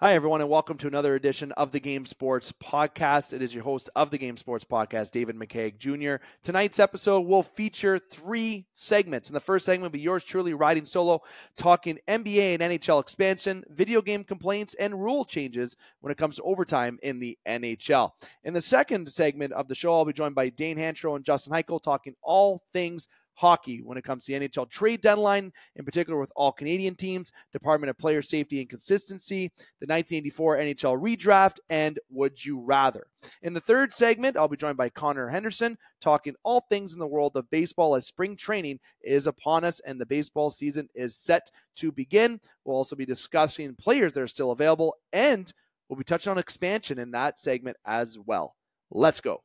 Hi, everyone, and welcome to another edition of the Game Sports Podcast. It is your host of the Game Sports Podcast, David McCaig Jr. Tonight's episode will feature three segments. In the first segment, will be yours truly riding solo, talking NBA and NHL expansion, video game complaints, and rule changes when it comes to overtime in the NHL. In the second segment of the show, I'll be joined by Dane Hancherow and Justin Hykel talking all things hockey when it comes to the NHL trade deadline, in particular with all Canadian teams, Department of Player Safety and Consistency, the 1984 NHL redraft, and Would You Rather. In the third segment, I'll be joined by Connor Henderson, talking all things in the world of baseball as spring training is upon us and the baseball season is set to begin. We'll also be discussing players that are still available, and we'll be touching on expansion in that segment as well. Let's go.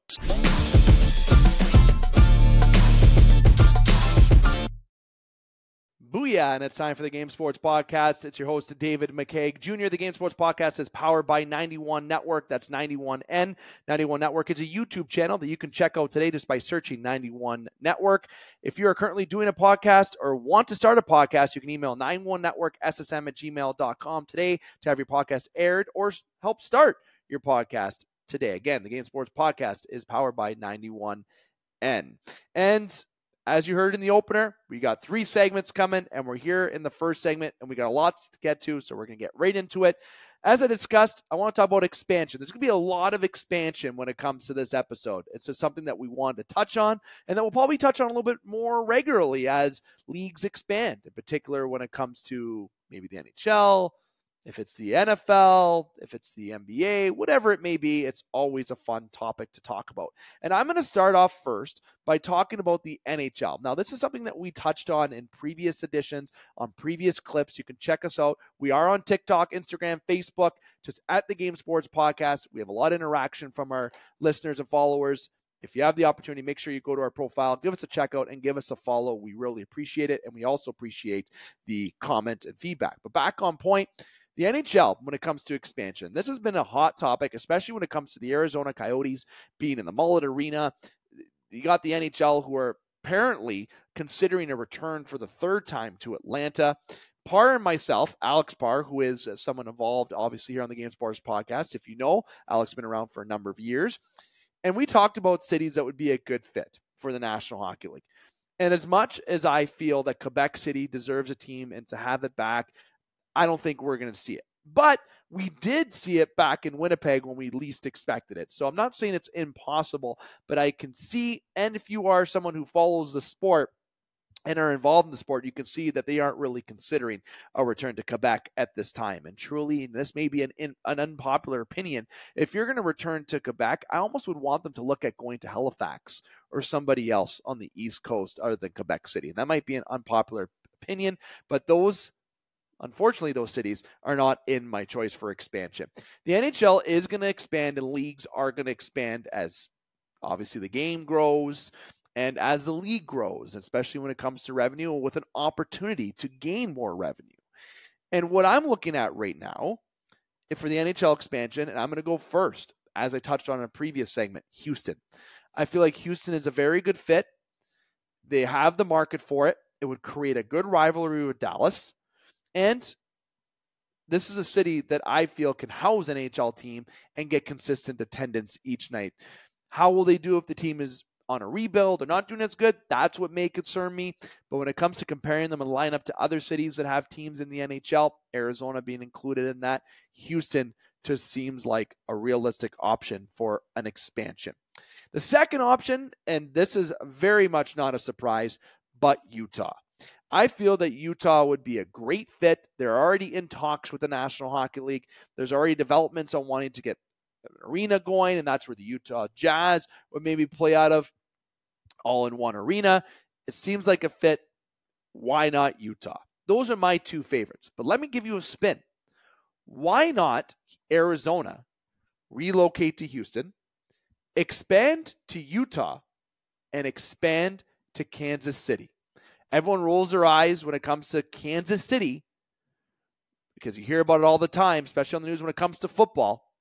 Booyah, and it's time for the Game Sports Podcast. It's your host, David McCaig Jr. The Game Sports Podcast is powered by 91 Network. That's 91N. 91 Network is a YouTube channel that you can check out today just by searching 91 Network. If you are currently doing a podcast or want to start a podcast, you can email 91networkssm at gmail.com today to have your podcast aired or help start your podcast today. Again, the Game Sports Podcast is powered by 91N. And as you heard in the opener, we got three segments coming, and we're here in the first segment, and we got lots to get to, so we're going to get right into it. As I discussed, I want to talk about expansion. There's going to be a lot of expansion when it comes to this episode. It's just something that we wanted to touch on, and that we'll probably touch on a little bit more regularly as leagues expand, in particular when it comes to maybe the NHL, if it's the NFL, if it's the NBA, whatever it may be, it's always a fun topic to talk about. And I'm going to start off first by talking about the NHL. Now, this is something that we touched on in previous editions, on previous clips. You can check us out. We are on TikTok, Instagram, Facebook, just at the Game Sports Podcast. We have a lot of interaction from our listeners and followers. If you have the opportunity, make sure you go to our profile, give us a check out, and give us a follow. We really appreciate it. And we also appreciate the comment and feedback. But back on point, the NHL, when it comes to expansion, this has been a hot topic, especially when it comes to the Arizona Coyotes being in the Mullet Arena. You got the NHL who are apparently considering a return for the third time to Atlanta. Parr and myself, Alex Parr, who is uh, someone involved obviously here on the Game Sports podcast. If you know, Alex been around for a number of years. And we talked about cities that would be a good fit for the National Hockey League. And as much as I feel that Quebec City deserves a team and to have it back, I don't think we're going to see it. But we did see it back in Winnipeg when we least expected it. So I'm not saying it's impossible, but I can see, and if you are someone who follows the sport, and are involved in the sport, you can see that they aren't really considering a return to Quebec at this time. And truly, and this may be an, an unpopular opinion, if you're going to return to Quebec, I almost would want them to look at going to Halifax or somebody else on the East Coast other than Quebec City. And that might be an unpopular opinion, but those Unfortunately, those cities are not in my choice for expansion. The NHL is going to expand and leagues are going to expand as obviously the game grows and as the league grows, especially when it comes to revenue with an opportunity to gain more revenue. And what I'm looking at right now, for the NHL expansion, and I'm going to go first, as I touched on in a previous segment, Houston. I feel like Houston is a very good fit. They have the market for it. It would create a good rivalry with Dallas. And this is a city that I feel can house an NHL team and get consistent attendance each night. How will they do if the team is on a rebuild or not doing as good? That's what may concern me. But when it comes to comparing them and line up to other cities that have teams in the NHL, Arizona being included in that, Houston just seems like a realistic option for an expansion. The second option, and this is very much not a surprise, but Utah. I feel that Utah would be a great fit. They're already in talks with the National Hockey League. There's already developments on wanting to get an arena going, and that's where the Utah Jazz would maybe play out of all in one arena. It seems like a fit. Why not Utah? Those are my two favorites. But let me give you a spin. Why not Arizona relocate to Houston, expand to Utah, and expand to Kansas City? Everyone rolls their eyes when it comes to Kansas City because you hear about it all the time, especially on the news when it comes to football.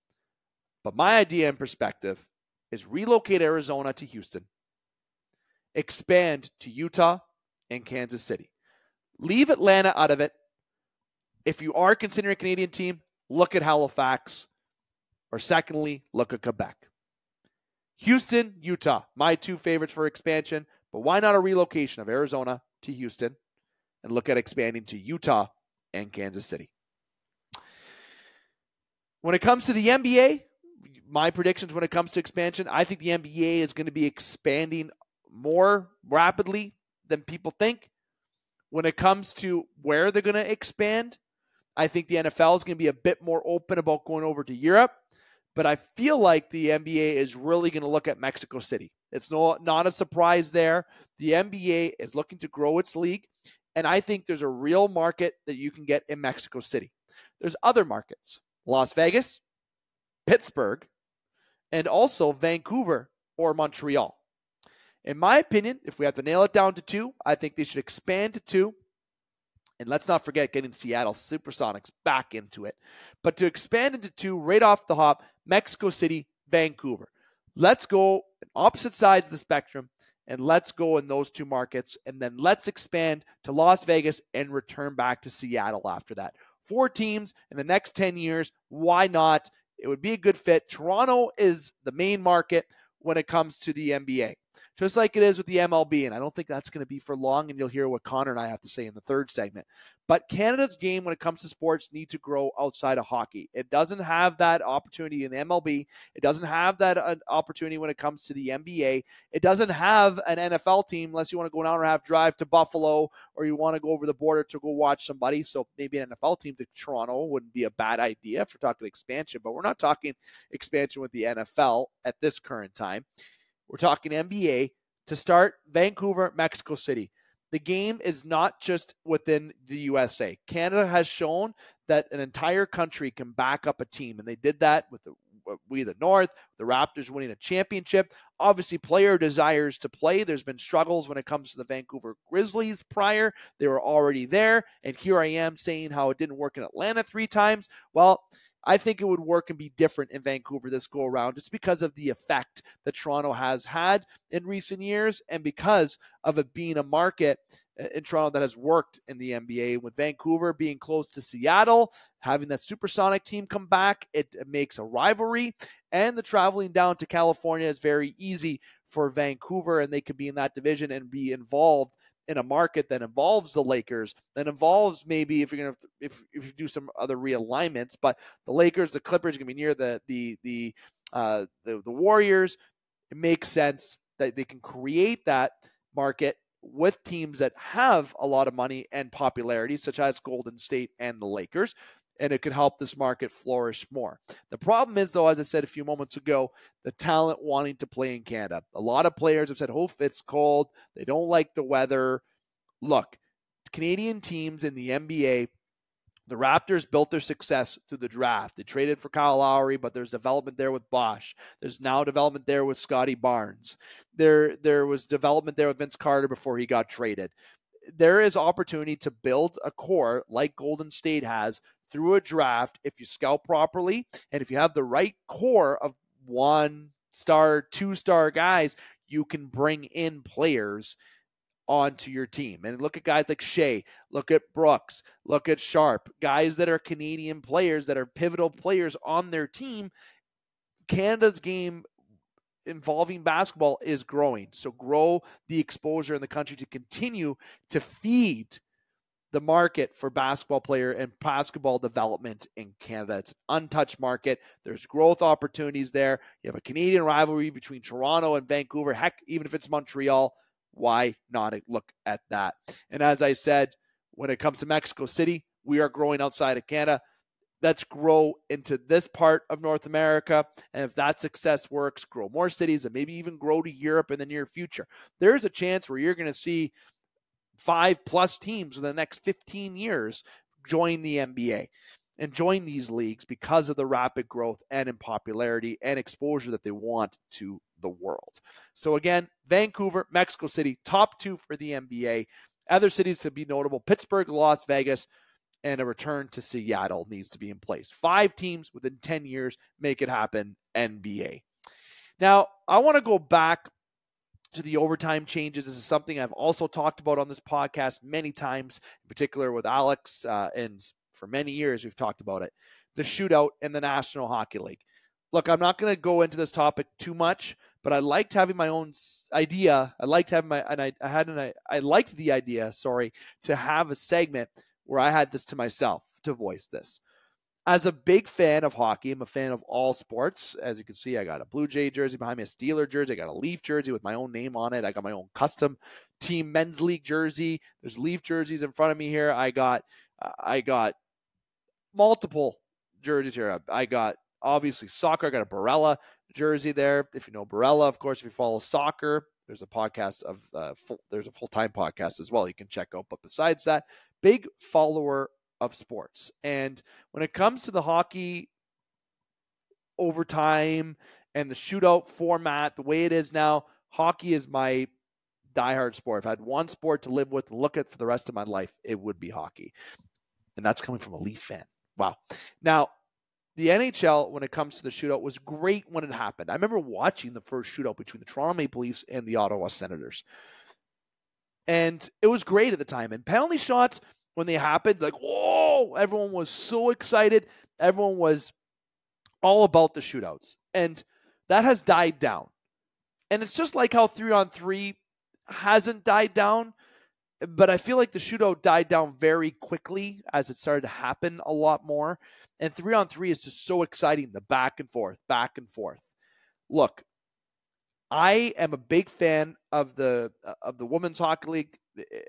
But my idea and perspective is relocate Arizona to Houston, expand to Utah and Kansas City. Leave Atlanta out of it. If you are considering a Canadian team, look at Halifax, or secondly, look at Quebec. Houston, Utah, my two favorites for expansion, but why not a relocation of Arizona to Houston and look at expanding to Utah and Kansas City? When it comes to the NBA, my predictions when it comes to expansion, I think the NBA is going to be expanding more rapidly than people think. When it comes to where they're going to expand, I think the NFL is going to be a bit more open about going over to Europe. But I feel like the NBA is really going to look at Mexico City. It's no, not a surprise there. The NBA is looking to grow its league. And I think there's a real market that you can get in Mexico City. There's other markets Las Vegas, Pittsburgh, and also Vancouver or Montreal. In my opinion, if we have to nail it down to two, I think they should expand to two. And let's not forget getting Seattle Supersonics back into it. But to expand into two right off the hop, Mexico City, Vancouver. Let's go opposite sides of the spectrum and let's go in those two markets. And then let's expand to Las Vegas and return back to Seattle after that. Four teams in the next 10 years. Why not? It would be a good fit. Toronto is the main market when it comes to the NBA just like it is with the MLB. And I don't think that's going to be for long. And you'll hear what Connor and I have to say in the third segment. But Canada's game when it comes to sports need to grow outside of hockey. It doesn't have that opportunity in the MLB. It doesn't have that uh, opportunity when it comes to the NBA. It doesn't have an NFL team unless you want to go an hour and a half drive to Buffalo or you want to go over the border to go watch somebody. So maybe an NFL team to Toronto wouldn't be a bad idea if we're talking expansion. But we're not talking expansion with the NFL at this current time. We're talking NBA to start Vancouver, Mexico City. The game is not just within the USA. Canada has shown that an entire country can back up a team, and they did that with the we the North, the Raptors winning a championship. Obviously, player desires to play. There's been struggles when it comes to the Vancouver Grizzlies prior. They were already there. And here I am saying how it didn't work in Atlanta three times. Well, I think it would work and be different in Vancouver this go around just because of the effect that Toronto has had in recent years and because of it being a market uh, in Toronto that has worked in the NBA. With Vancouver being close to Seattle, having that supersonic team come back, it, makes a rivalry. And the traveling down to California is very easy for Vancouver, and they could be in that division and be involved in a market that involves the Lakers, that involves maybe if you're gonna if if you do some other realignments, but the Lakers, the Clippers gonna be near the the the uh, the, the Warriors. It makes sense that they can create that market with teams that have a lot of money and popularity, such as Golden State and the Lakers and it could help this market flourish more. The problem is, though, as I said a few moments ago, the talent wanting to play in Canada. A lot of players have said, oh, it's cold. They don't like the weather. Look, Canadian teams in the NBA, the Raptors built their success through the draft. They traded for Kyle Lowry, but there's development there with Bosh. There's now development there with Scottie Barnes. There, there was development there with Vince Carter before he got traded there is opportunity to build a core like Golden State has through a draft if you scout properly and if you have the right core of one star, two star guys, you can bring in players onto your team. And look at guys like Shai, look at Brooks, look at Sharp, guys that are Canadian players that are pivotal players on their team. Canada's game involving basketball is growing. So grow the exposure in the country to continue to feed the market for basketball player and basketball development in Canada. It's an untouched market. There's growth opportunities there. You have a Canadian rivalry between Toronto and Vancouver. Heck, even if it's Montreal, why not look at that? And as I said, when it comes to Mexico City, we are growing outside of Canada. Let's grow into this part of North America. And if that success works, grow more cities and maybe even grow to Europe in the near future. There's a chance where you're going to see five plus teams in the next 15 years join the NBA and join these leagues because of the rapid growth and in popularity and exposure that they want to the world. So again, Vancouver, Mexico City, top two for the NBA. Other cities to be notable: Pittsburgh, Las Vegas, and a return to Seattle needs to be in place. Five teams within 10 years make it happen. NBA. Now, I want to go back to the overtime changes. This is something I've also talked about on this podcast many times, in particular with Alex, uh, and for many years we've talked about it. the shootout in the National Hockey League. Look, I'm not going to go into this topic too much, but I liked having my own idea. I liked having my, and I, I had an, I, I liked the idea, sorry, to have a segment where I had this to myself to voice this. As a big fan of hockey, I'm a fan of all sports. As you can see, I got a Blue Jay jersey behind me, a Steeler jersey, I got a Leaf jersey with my own name on it. I got my own custom team men's league jersey. There's Leaf jerseys in front of me here. I got I got multiple jerseys here. I got obviously soccer. I got a Barella jersey there. If you know Barella, of course, if you follow soccer, there's a podcast of uh, full, there's a full time podcast as well you can check out. But besides that, big follower of sports. And when it comes to the hockey overtime and the shootout format, the way it is now, hockey is my diehard sport. If I had one sport to live with look at for the rest of my life, it would be hockey. And that's coming from a Leaf fan. Wow. Now, the NHL, when it comes to the shootout, was great when it happened. I remember watching the first shootout between the Toronto Maple Leafs and the Ottawa Senators. And it was great at the time. And penalty shots, when they happened, like, whoa, everyone was so excited. Everyone was all about the shootouts. And that has died down. And it's just like how three on three hasn't died down, but I feel like the shootout died down very quickly as it started to happen a lot more. And three on three is just so exciting the back and forth, back and forth. Look, I am a big fan of the uh, of the women's hockey league.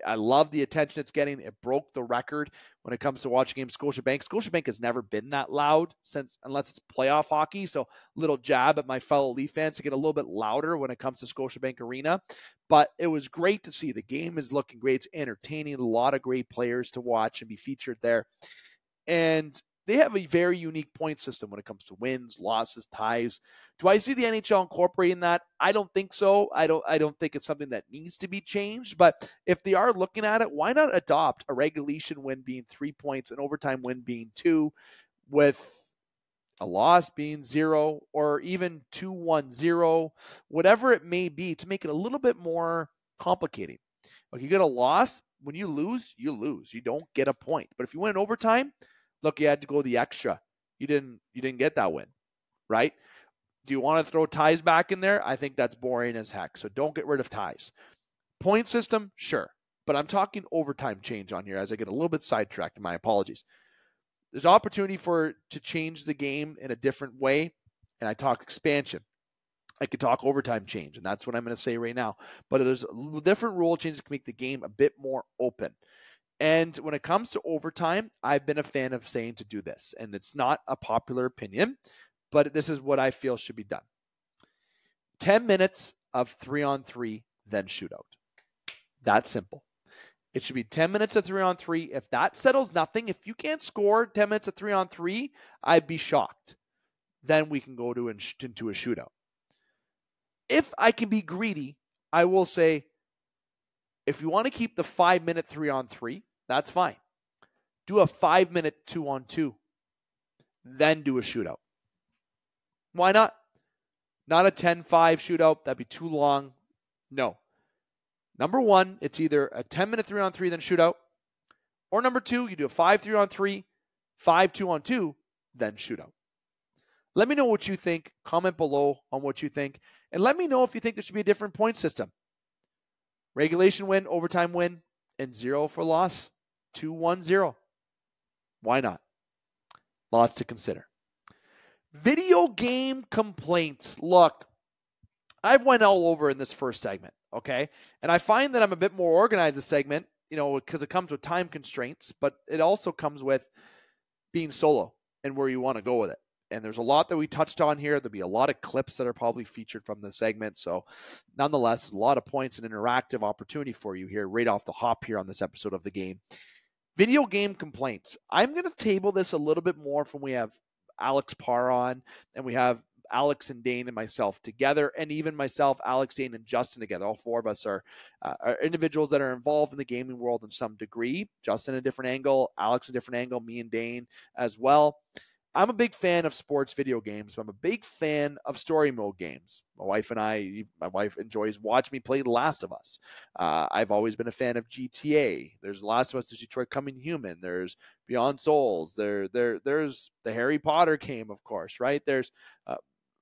I love the attention it's getting. It broke the record when it comes to watching games. Scotiabank. Scotiabank has never been that loud since, unless it's playoff hockey. So, little jab at my fellow Leaf fans to get a little bit louder when it comes to Scotiabank Arena. But it was great to see. The game is looking great. It's entertaining. A lot of great players to watch and be featured there. And they have a very unique point system when it comes to wins, losses, ties. Do I see the NHL incorporating that? I don't think so. I don't I don't think it's something that needs to be changed, but if they are looking at it, why not adopt a regulation win being 3 points and overtime win being 2 with a loss being 0 or even 2-1-0, whatever it may be to make it a little bit more complicating. Like you get a loss, when you lose, you lose. You don't get a point. But if you win in overtime, Look, you had to go the extra. You didn't you didn't get that win, right? Do you want to throw ties back in there? I think that's boring as heck. So don't get rid of ties. Point system, sure. But I'm talking overtime change on here as I get a little bit sidetracked. My apologies. There's opportunity for to change the game in a different way. And I talk expansion. I could talk overtime change, and that's what I'm going to say right now. But there's different rule changes to make the game a bit more open. And when it comes to overtime, I've been a fan of saying to do this. And it's not a popular opinion, but this is what I feel should be done 10 minutes of three on three, then shootout. That simple. It should be 10 minutes of three on three. If that settles nothing, if you can't score 10 minutes of three on three, I'd be shocked. Then we can go to into a shootout. If I can be greedy, I will say if you want to keep the five minute three on three, that's fine. Do a five minute two on two, then do a shootout. Why not? Not a 10 5 shootout. That'd be too long. No. Number one, it's either a 10 minute three on three, then shootout. Or number two, you do a 5 3 on three, 5 2 on two, then shootout. Let me know what you think. Comment below on what you think. And let me know if you think there should be a different point system. Regulation win, overtime win, and zero for loss. 2 1 0. Why not? Lots to consider. Video game complaints. Look, I've went all over in this first segment, okay? And I find that I'm a bit more organized this segment, you know, because it comes with time constraints, but it also comes with being solo and where you want to go with it. And there's a lot that we touched on here. There'll be a lot of clips that are probably featured from the segment. So, nonetheless, a lot of points and interactive opportunity for you here right off the hop here on this episode of the game. Video game complaints. I'm going to table this a little bit more from we have Alex Parr on and we have Alex and Dane and myself together, and even myself, Alex, Dane, and Justin together. All four of us are, uh, are, individuals that are involved in the gaming world in some degree. Justin a different angle, Alex a different angle, me and Dane as well. I'm a big fan of sports video games. I'm a big fan of story mode games. My wife and I, my wife enjoys watching me play The Last of Us. Uh, I've always been a fan of GTA. There's The Last of Us, there's Detroit Become Human, there's Beyond Souls, there, there, there's the Harry Potter game, of course, right? There's uh,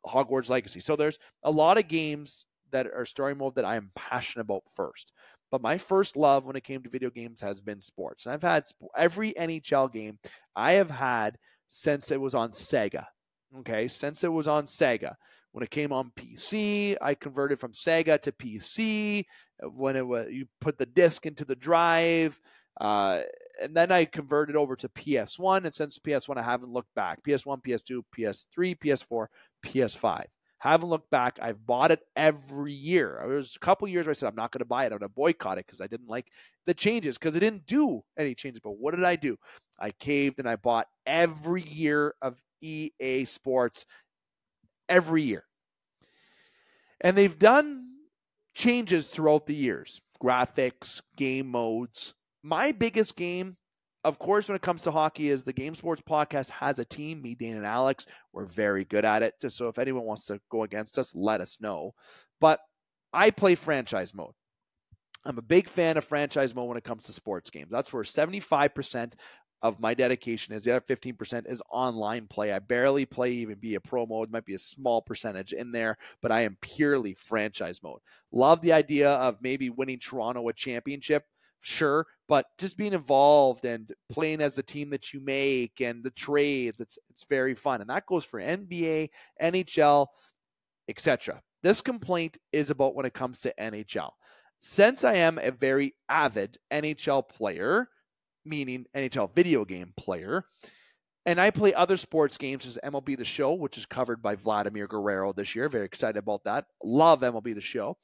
Hogwarts Legacy. So there's a lot of games that are story mode that I am passionate about first. But my first love when it came to video games has been sports. And I've had every NHL game I have had since it was on Sega. Okay, since it was on Sega. When it came on PC, I converted from Sega to PC. When it was, you put the disc into the drive, uh, and then I converted over to PS1. And since PS1, I haven't looked back. PS1, PS2, PS3, PS4, PS5. Haven't looked back. I've bought it every year. There was a couple years where I said I'm not going to buy it. I'm going to boycott it because I didn't like the changes because it didn't do any changes. But what did I do? I caved and I bought every year of EA Sports every year. And they've done changes throughout the years graphics, game modes. My biggest game of course, when it comes to hockey, is the Game Sports Podcast has a team. Me, Dane, and Alex. We're very good at it. Just so if anyone wants to go against us, let us know. But I play franchise mode. I'm a big fan of franchise mode when it comes to sports games. That's where 75% of my dedication is. The other 15% is online play. I barely play even be a pro mode. It Might be a small percentage in there, but I am purely franchise mode. Love the idea of maybe winning Toronto a championship sure, but just being involved and playing as the team that you make and the trades, it's it's very fun. And that goes for NBA, NHL, etc. This complaint is about when it comes to NHL. Since I am a very avid NHL player, meaning NHL video game player, and I play other sports games as MLB The Show, which is covered by Vladimir Guerrero this year. Very excited about that. Love MLB The Show.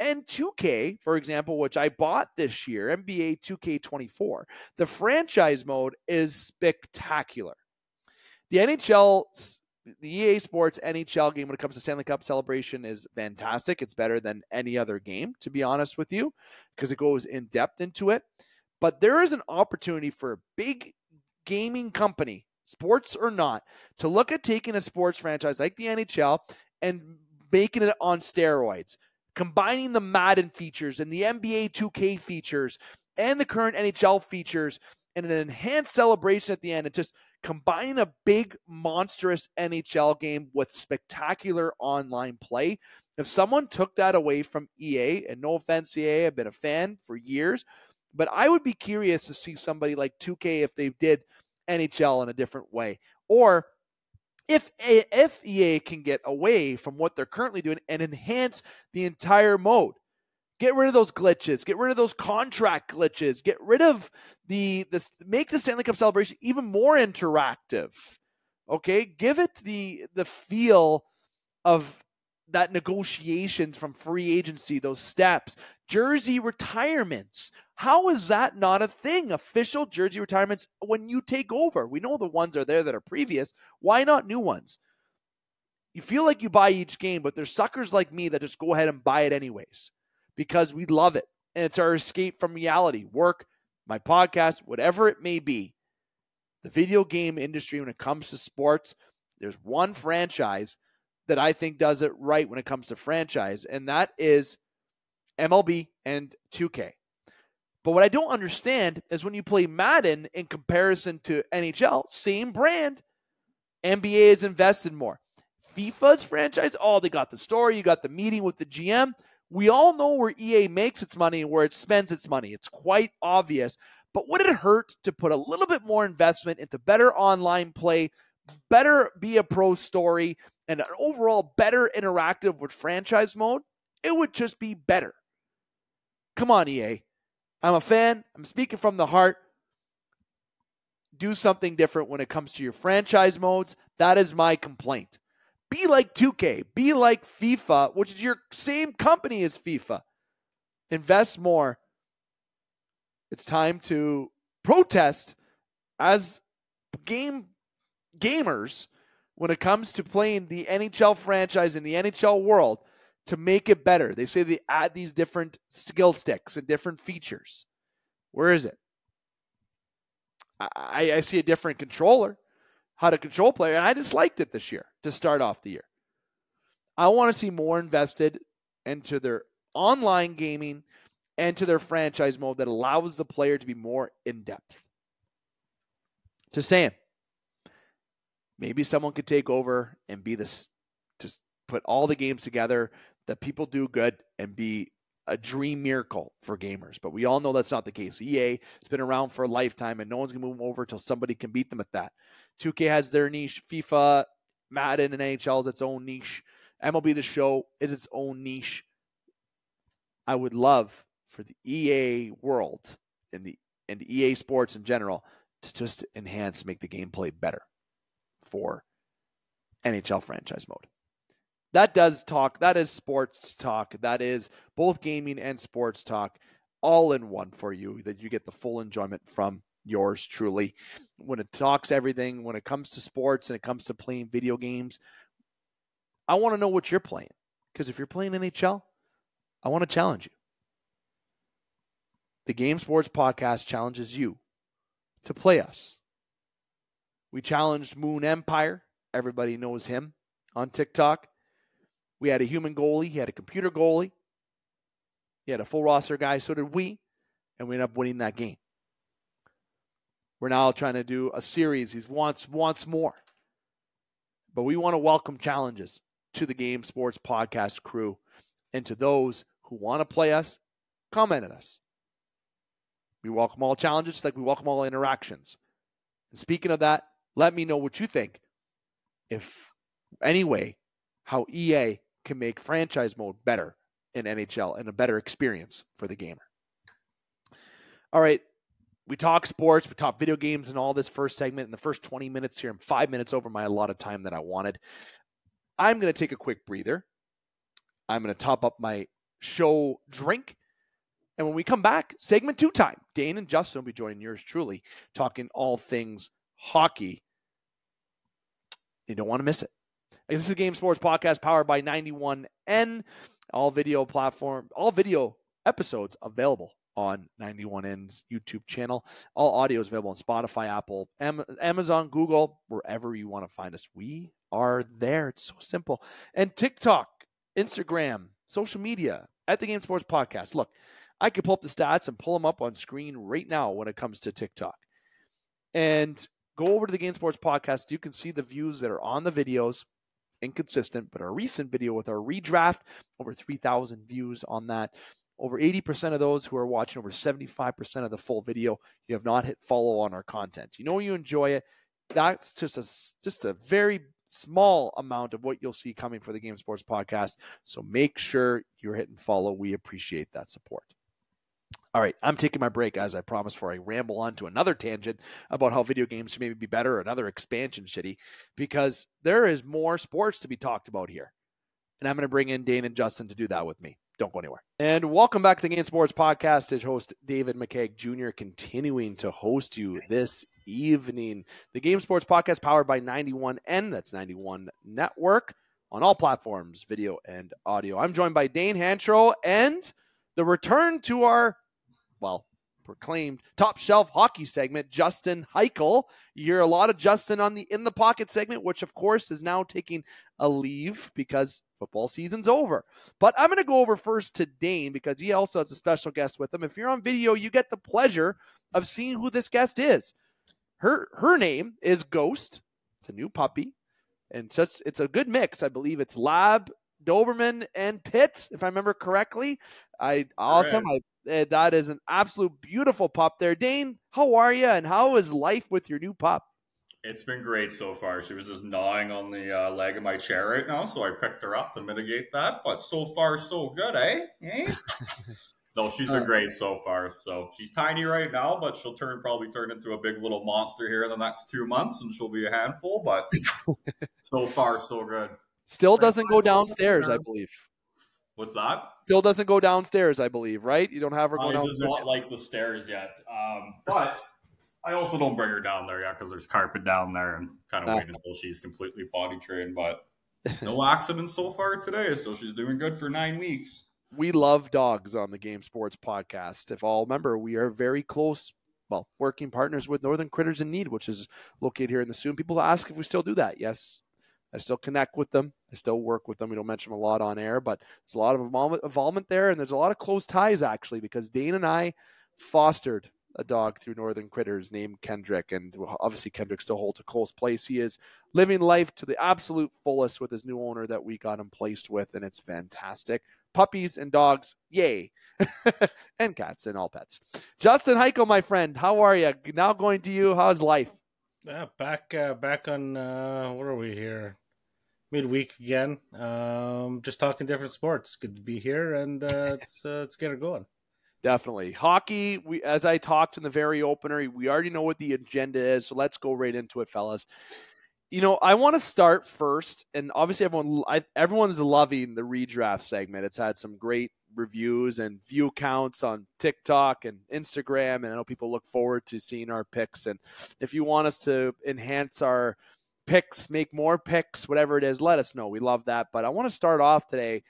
And 2K, for example, which I bought this year, NBA 2K24. The franchise mode is spectacular. The NHL, the EA Sports NHL game when it comes to Stanley Cup celebration is fantastic. It's better than any other game, to be honest with you, because it goes in depth into it. But there is an opportunity for a big gaming company sports or not, to look at taking a sports franchise like the NHL and making it on steroids, combining the Madden features and the NBA 2K features and the current NHL features and an enhanced celebration at the end and just combine a big monstrous NHL game with spectacular online play. If someone took that away from EA, and no offense, EA, I've been a fan for years, but I would be curious to see somebody like 2K if they did NHL in a different way. Or if if EA can get away from what they're currently doing and enhance the entire mode. Get rid of those glitches, get rid of those contract glitches, get rid of the this make the Stanley Cup celebration even more interactive. Okay? Give it the the feel of that negotiations from free agency, those steps, jersey retirements. How is that not a thing? Official jersey retirements when you take over. We know the ones are there that are previous. Why not new ones? You feel like you buy each game, but there's suckers like me that just go ahead and buy it anyways because we love it. And it's our escape from reality, work, my podcast, whatever it may be. The video game industry, when it comes to sports, there's one franchise that I think does it right when it comes to franchise, and that is MLB and 2K. But what I don't understand is when you play Madden in comparison to NHL, same brand, NBA is invested more. FIFA's franchise, oh, they got the story, you got the meeting with the GM. We all know where EA makes its money and where it spends its money. It's quite obvious. But would it hurt to put a little bit more investment into better online play, better be a pro story, and an overall better interactive with franchise mode, it would just be better. Come on, EA. I'm a fan. I'm speaking from the heart. Do something different when it comes to your franchise modes. That is my complaint. Be like 2K, be like FIFA, which is your same company as FIFA. Invest more. It's time to protest as game gamers when it comes to playing the NHL franchise in the NHL world to make it better. They say they add these different skill sticks and different features. Where is it? I, I see a different controller. how to control player, and I disliked it this year to start off the year. I want to see more invested into their online gaming and to their franchise mode that allows the player to be more in depth. To Sam, Maybe someone could take over and be this, just put all the games together that people do good and be a dream miracle for gamers. But we all know that's not the case. EA has been around for a lifetime and no one's going to move them over until somebody can beat them at that. 2K has their niche. FIFA, Madden, and NHL is its own niche. MLB The Show is its own niche. I would love for the EA world and the and EA Sports in general to just enhance, make the gameplay better for NHL franchise mode. That does talk. That is sports talk. That is both gaming and sports talk all in one for you that you get the full enjoyment from yours truly. When it talks everything, when it comes to sports and it comes to playing video games, I want to know what you're playing. Because if you're playing NHL, I want to challenge you. The Game Sports Podcast challenges you to play us. We challenged Moon Empire. Everybody knows him on TikTok. We had a human goalie. He had a computer goalie. He had a full roster guy. So did we. And we ended up winning that game. We're now trying to do a series. He wants wants more. But we want to welcome challenges to the Game Sports Podcast crew and to those who want to play us, comment at us. We welcome all challenges like we welcome all interactions. And speaking of that, let me know what you think. If anyway, how EA can make franchise mode better in NHL and a better experience for the gamer. All right, we talk sports, we talk video games and all this first segment in the first 20 minutes here. I'm five minutes over my allotted time that I wanted. I'm going to take a quick breather. I'm going to top up my show drink. And when we come back, segment two time, Dane and Justin will be joining yours truly, talking all things hockey. You don't want to miss it. This is a Game Sports Podcast powered by 91N. All video platform, all video episodes available on 91N's YouTube channel. All audio is available on Spotify, Apple, Amazon, Google, wherever you want to find us. We are there. It's so simple. And TikTok, Instagram, social media at the Game Sports Podcast. Look, I could pull up the stats and pull them up on screen right now when it comes to TikTok. And go over to the Game Sports Podcast. You can see the views that are on the videos inconsistent, but our recent video with our redraft, over 3,000 views on that. Over 80% of those who are watching, over 75% of the full video, you have not hit follow on our content. You know you enjoy it. That's just a just a very small amount of what you'll see coming for the Game Sports Podcast. So make sure you're hitting follow. We appreciate that support. All right, I'm taking my break as I promised for I ramble on to another tangent about how video games should maybe be better, another expansion shitty, because there is more sports to be talked about here. And I'm going to bring in Dane and Justin to do that with me. Don't go anywhere. And welcome back to the Game Sports Podcast. As host David McCaig Jr. continuing to host you this evening. The Game Sports Podcast powered by 91N. That's 91 Network on all platforms, video and audio. I'm joined by Dane Hancherow and the return to our well, proclaimed top shelf hockey segment, Justin Hykel. You hear a lot of Justin on the in the pocket segment, which of course is now taking a leave because football season's over. But I'm going to go over first to Dane because he also has a special guest with him. If you're on video, you get the pleasure of seeing who this guest is. Her her name is Ghost. It's a new puppy. And such it's a good mix. I believe it's Lab, Doberman, and Pitt, if I remember correctly. I awesome. I uh, that is an absolute beautiful pup there. Dane, how are you? And how is life with your new pup? It's been great so far. She was just gnawing on the uh, leg of my chair right now, so I picked her up to mitigate that. But so far, so good, eh? eh? no, she's been great so far. So she's tiny right now, but she'll turn probably turn into a big little monster here in the next two months, and she'll be a handful. But so far, so good. Still doesn't go downstairs, I believe. What's that? Still doesn't go downstairs, I believe, right? You don't have her go downstairs. does not yet. like the stairs yet. Um, but I also don't bring her down there yet because there's carpet down there and kind of uh, wait until she's completely potty trained. But no accidents so far today, so she's doing good for nine weeks. We love dogs on the Game Sports Podcast. If all remember, we are very close well, working partners with Northern Critters in Need, which is located here in the Soo. People ask if we still do that. Yes, I still connect with them. I still work with them. We don't mention them a lot on air, but there's a lot of involvement there, and there's a lot of close ties actually because Dane and I fostered a dog through Northern Critters named Kendrick, and obviously Kendrick still holds a close place. He is living life to the absolute fullest with his new owner that we got him placed with, and it's fantastic. Puppies and dogs, yay, and cats and all pets. Justin Hykel, my friend, how are you? Now going to you. How's life? Yeah, back uh, back on uh, what are we here? Midweek again. Um, just talking different sports. Good to be here, and uh, let's uh, let's get it going. Definitely hockey. We, as I talked in the very opener, we already know what the agenda is, so let's go right into it, fellas. You know, I want to start first, and obviously everyone I, everyone's loving the redraft segment. It's had some great reviews and view counts on TikTok and Instagram, and I know people look forward to seeing our picks. And if you want us to enhance our picks, make more picks, whatever it is, let us know. We love that. But I want to start off today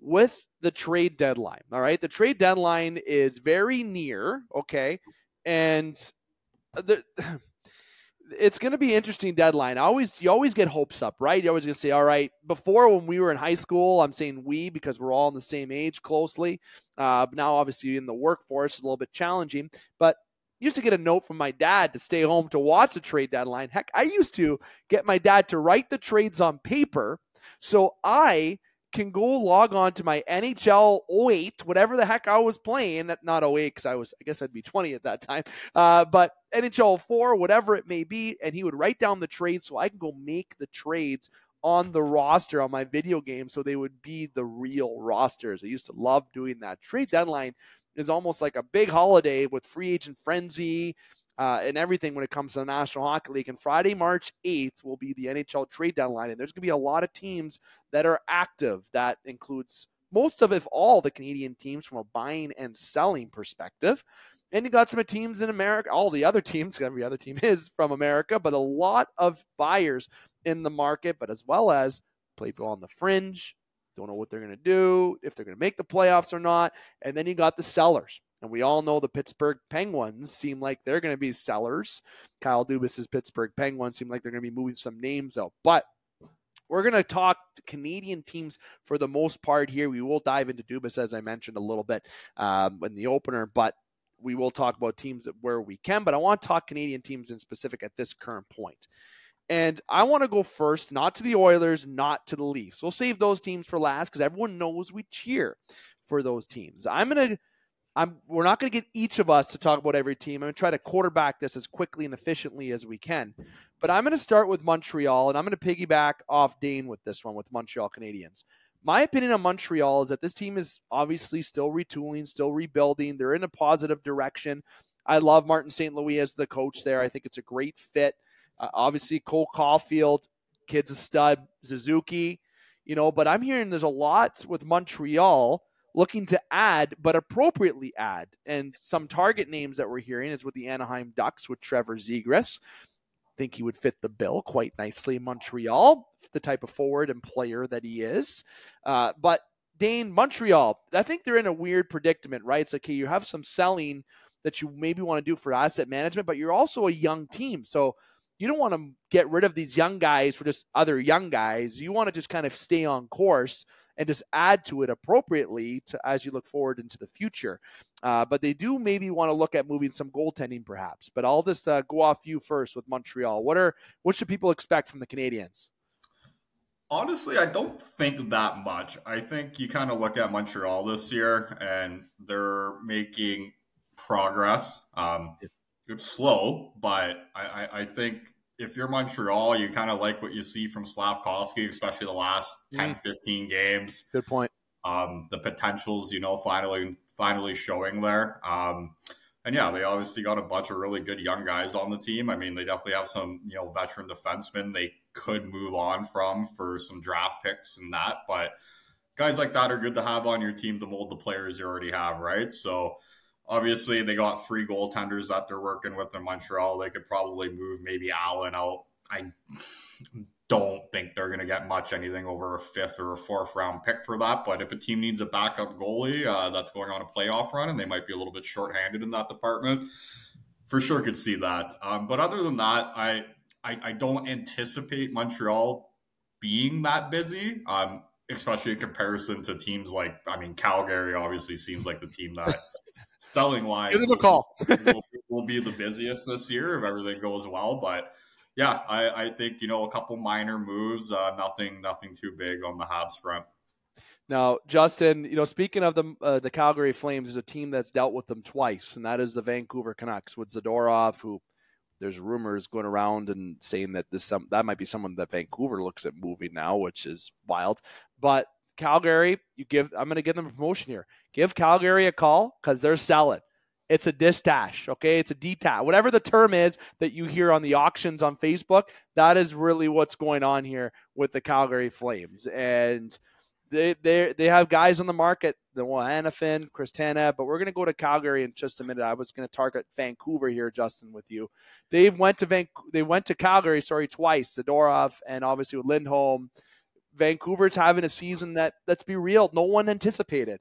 with the trade deadline. All right. The trade deadline is very near. Okay. And the. It's going to be interesting deadline. I always you always get hopes up, right? You're always going to say, "All right." Before, when we were in high school, I'm saying we because we're all in the same age closely. Uh, now, obviously, in the workforce, it's a little bit challenging. But used to get a note from my dad to stay home to watch the trade deadline. Heck, I used to get my dad to write the trades on paper so I can go log on to my NHL 08, whatever the heck I was playing. Not 08 because I was, I guess I'd be 20 at that time. Uh, but NHL 4, whatever it may be, and he would write down the trades so I can go make the trades on the roster on my video game so they would be the real rosters. I used to love doing that. Trade deadline is almost like a big holiday with free agent frenzy uh, and everything when it comes to the National Hockey League. And Friday, March 8th will be the NHL trade deadline. And there's going to be a lot of teams that are active. That includes most of, if all, the Canadian teams from a buying and selling perspective. And you got some teams in America, all the other teams, every other team is from America, but a lot of buyers in the market, but as well as people on the fringe, don't know what they're going to do, if they're going to make the playoffs or not. And then you got the sellers. And we all know the Pittsburgh Penguins seem like they're going to be sellers. Kyle Dubas's Pittsburgh Penguins seem like they're going to be moving some names out. But we're going to talk Canadian teams for the most part here. We will dive into Dubas, as I mentioned a little bit um, in the opener, but we will talk about teams where we can. But I want to talk Canadian teams in specific at this current point. And I want to go first, not to the Oilers, not to the Leafs. We'll save those teams for last because everyone knows we cheer for those teams. I'm gonna I'm we're not gonna get each of us to talk about every team. I'm gonna try to quarterback this as quickly and efficiently as we can. But I'm gonna start with Montreal and I'm gonna piggyback off Dane with this one with Montreal Canadiens. My opinion on Montreal is that this team is obviously still retooling, still rebuilding. They're in a positive direction. I love Martin St. Louis as the coach there. I think it's a great fit. Uh, obviously, Cole Caulfield, kid's a stud. Suzuki, you know, but I'm hearing there's a lot with Montreal looking to add, but appropriately add. And some target names that we're hearing is with the Anaheim Ducks with Trevor Zegras. Think he would fit the bill quite nicely in Montreal, the type of forward and player that he is. Uh, but Dane, Montreal, I think they're in a weird predicament, right? It's like, okay, you have some selling that you maybe want to do for asset management, but you're also a young team. So you don't want to get rid of these young guys for just other young guys. You want to just kind of stay on course and just add to it appropriately to, as you look forward into the future. Uh, but they do maybe want to look at moving some goaltending, perhaps. But I'll just uh, go off you first with Montreal. What are what should people expect from the Canadiens? Honestly, I don't think that much. I think you kind of look at Montreal this year, and they're making progress. Um, it's slow, but I, I, I think if you're Montreal, you kind of like what you see from Slavkovsky, especially the last mm. 10, 15 games. Good point. Um, the potentials, you know, finally finally showing there. Um, and yeah, they obviously got a bunch of really good young guys on the team. I mean, they definitely have some, you know, veteran defensemen they could move on from for some draft picks and that. But guys like that are good to have on your team to mold the players you already have, right? So Obviously, they got three goaltenders that they're working with in Montreal. They could probably move maybe Allen out. I don't think they're going to get much anything over a fifth or a fourth round pick for that. But if a team needs a backup goalie uh, that's going on a playoff run and they might be a little bit shorthanded in that department, for sure could see that. Um, but other than that, I, I, I don't anticipate Montreal being that busy. Um, especially in comparison to teams like I mean Calgary obviously seems like the team that selling wise Give them a call. will, will, be the busiest this year if everything goes well. But yeah, I, I think you know a couple minor moves, uh, nothing nothing too big on the Habs front. Now, Justin, you know, speaking of the uh, the Calgary Flames, is a team that's dealt with them twice, and that is the Vancouver Canucks with Zadorov, who there's rumors going around and saying that this some that might be someone that Vancouver looks at moving now, which is wild. But Calgary, you give I'm going to give them a promotion here. Give Calgary a call because they're selling. It's a distash, okay? It's a detach, whatever the term is that you hear on the auctions on Facebook. That is really what's going on here with the Calgary Flames, and they they they have guys on the market, the Hanifin, Chris Tanev, but we're going to go to Calgary in just a minute. I was going to target Vancouver here, Justin, with you. They went to Van, they went to Calgary, sorry, twice. Zadorov and obviously with Lindholm. Vancouver's having a season that let's be real, no one anticipated.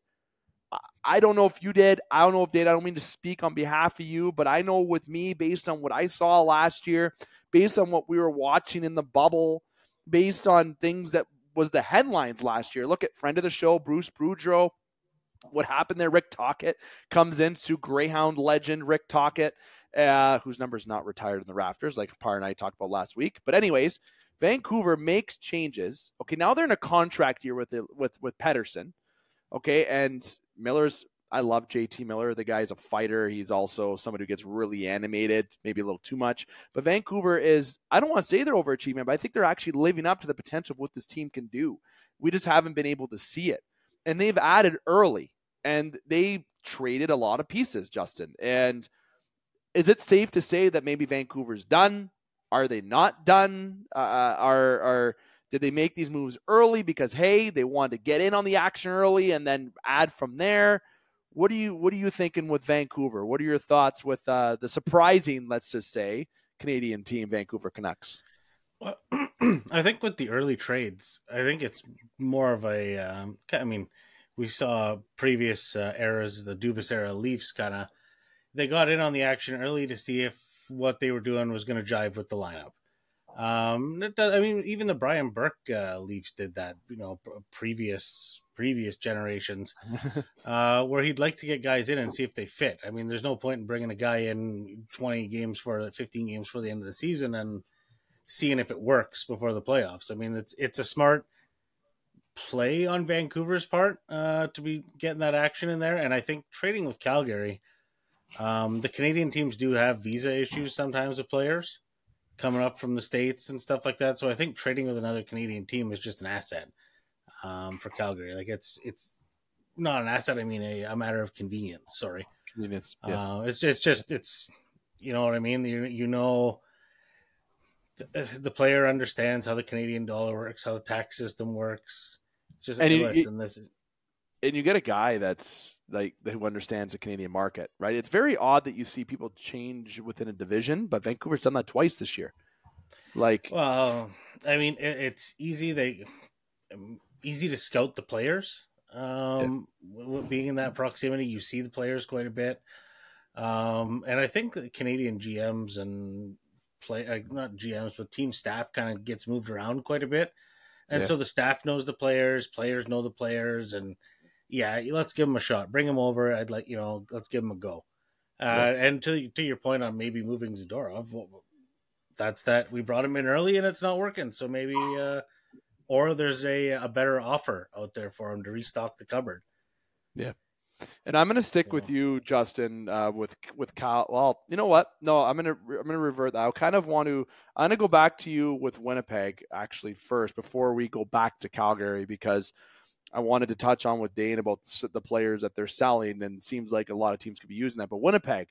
I don't know if you did. I don't know if did. I don't mean to speak on behalf of you, but I know with me, based on what I saw last year, based on what we were watching in the bubble, based on things that was the headlines last year. Look at friend of the show, Bruce Boudreau. What happened there? Rick Tocchet comes in, Greyhound legend Rick Tocchet, uh, whose number is not retired in the rafters, like Parr and I talked about last week. But anyways, Vancouver makes changes. Okay, now they're in a contract year with with with Pettersson. Okay, and Miller's I love JT Miller. The guy's a fighter. He's also somebody who gets really animated, maybe a little too much. But Vancouver is, I don't want to say they're overachieving, but I think they're actually living up to the potential of what this team can do. We just haven't been able to see it. And they've added early and they traded a lot of pieces, Justin. And is it safe to say that maybe Vancouver's done? Are they not done? Uh, uh are, are, did they make these moves early because hey, they wanted to get in on the action early and then add from there? What are you What are you thinking with Vancouver? What are your thoughts with uh, the surprising, let's just say, Canadian team, Vancouver Canucks? Well, I think with the early trades, I think it's more of a. Um, I mean, we saw previous uh, eras, the Dubas era Leafs, kind of they got in on the action early to see if what they were doing was going to jive with the lineup. Um, does, I mean, even the Brian Burke uh, Leafs did that. You know, previous previous generations, uh, where he'd like to get guys in and see if they fit. I mean, there's no point in bringing a guy in 20 games for 15 games for the end of the season and seeing if it works before the playoffs. I mean, it's it's a smart play on Vancouver's part uh, to be getting that action in there, and I think trading with Calgary. Um, the Canadian teams do have visa issues sometimes with players coming up from the states and stuff like that. So I think trading with another Canadian team is just an asset um, for Calgary. Like it's it's not an asset. I mean a, a matter of convenience. Sorry, convenience. Yeah. Uh, it's it's just it's you know what I mean. You you know. The, the player understands how the Canadian dollar works, how the tax system works. It's just and you, listen, this is, and you get a guy that's like who understands the Canadian market, right? It's very odd that you see people change within a division, but Vancouver's done that twice this year. Like, well, I mean, it, it's easy. They easy to scout the players. Um, yeah. being in that proximity, you see the players quite a bit. Um, and I think the Canadian GMs and play not GMs but team staff kind of gets moved around quite a bit, and yeah. so the staff knows the players, players know the players, and yeah, let's give him a shot. Bring him over. I'd like you know, let's give him a go. Uh, yeah. And to to your point on maybe moving Zadorov, well, that's that we brought him in early and it's not working. So maybe uh, or there's a, a better offer out there for him to restock the cupboard. Yeah. And I'm going to stick with you, Justin, uh, with with Kyle. Well, you know what? No, I'm going to I'm going to revert that. I kind of want to. I'm going to go back to you with Winnipeg actually first before we go back to Calgary because I wanted to touch on with Dane about the players that they're selling, and seems like a lot of teams could be using that. But Winnipeg,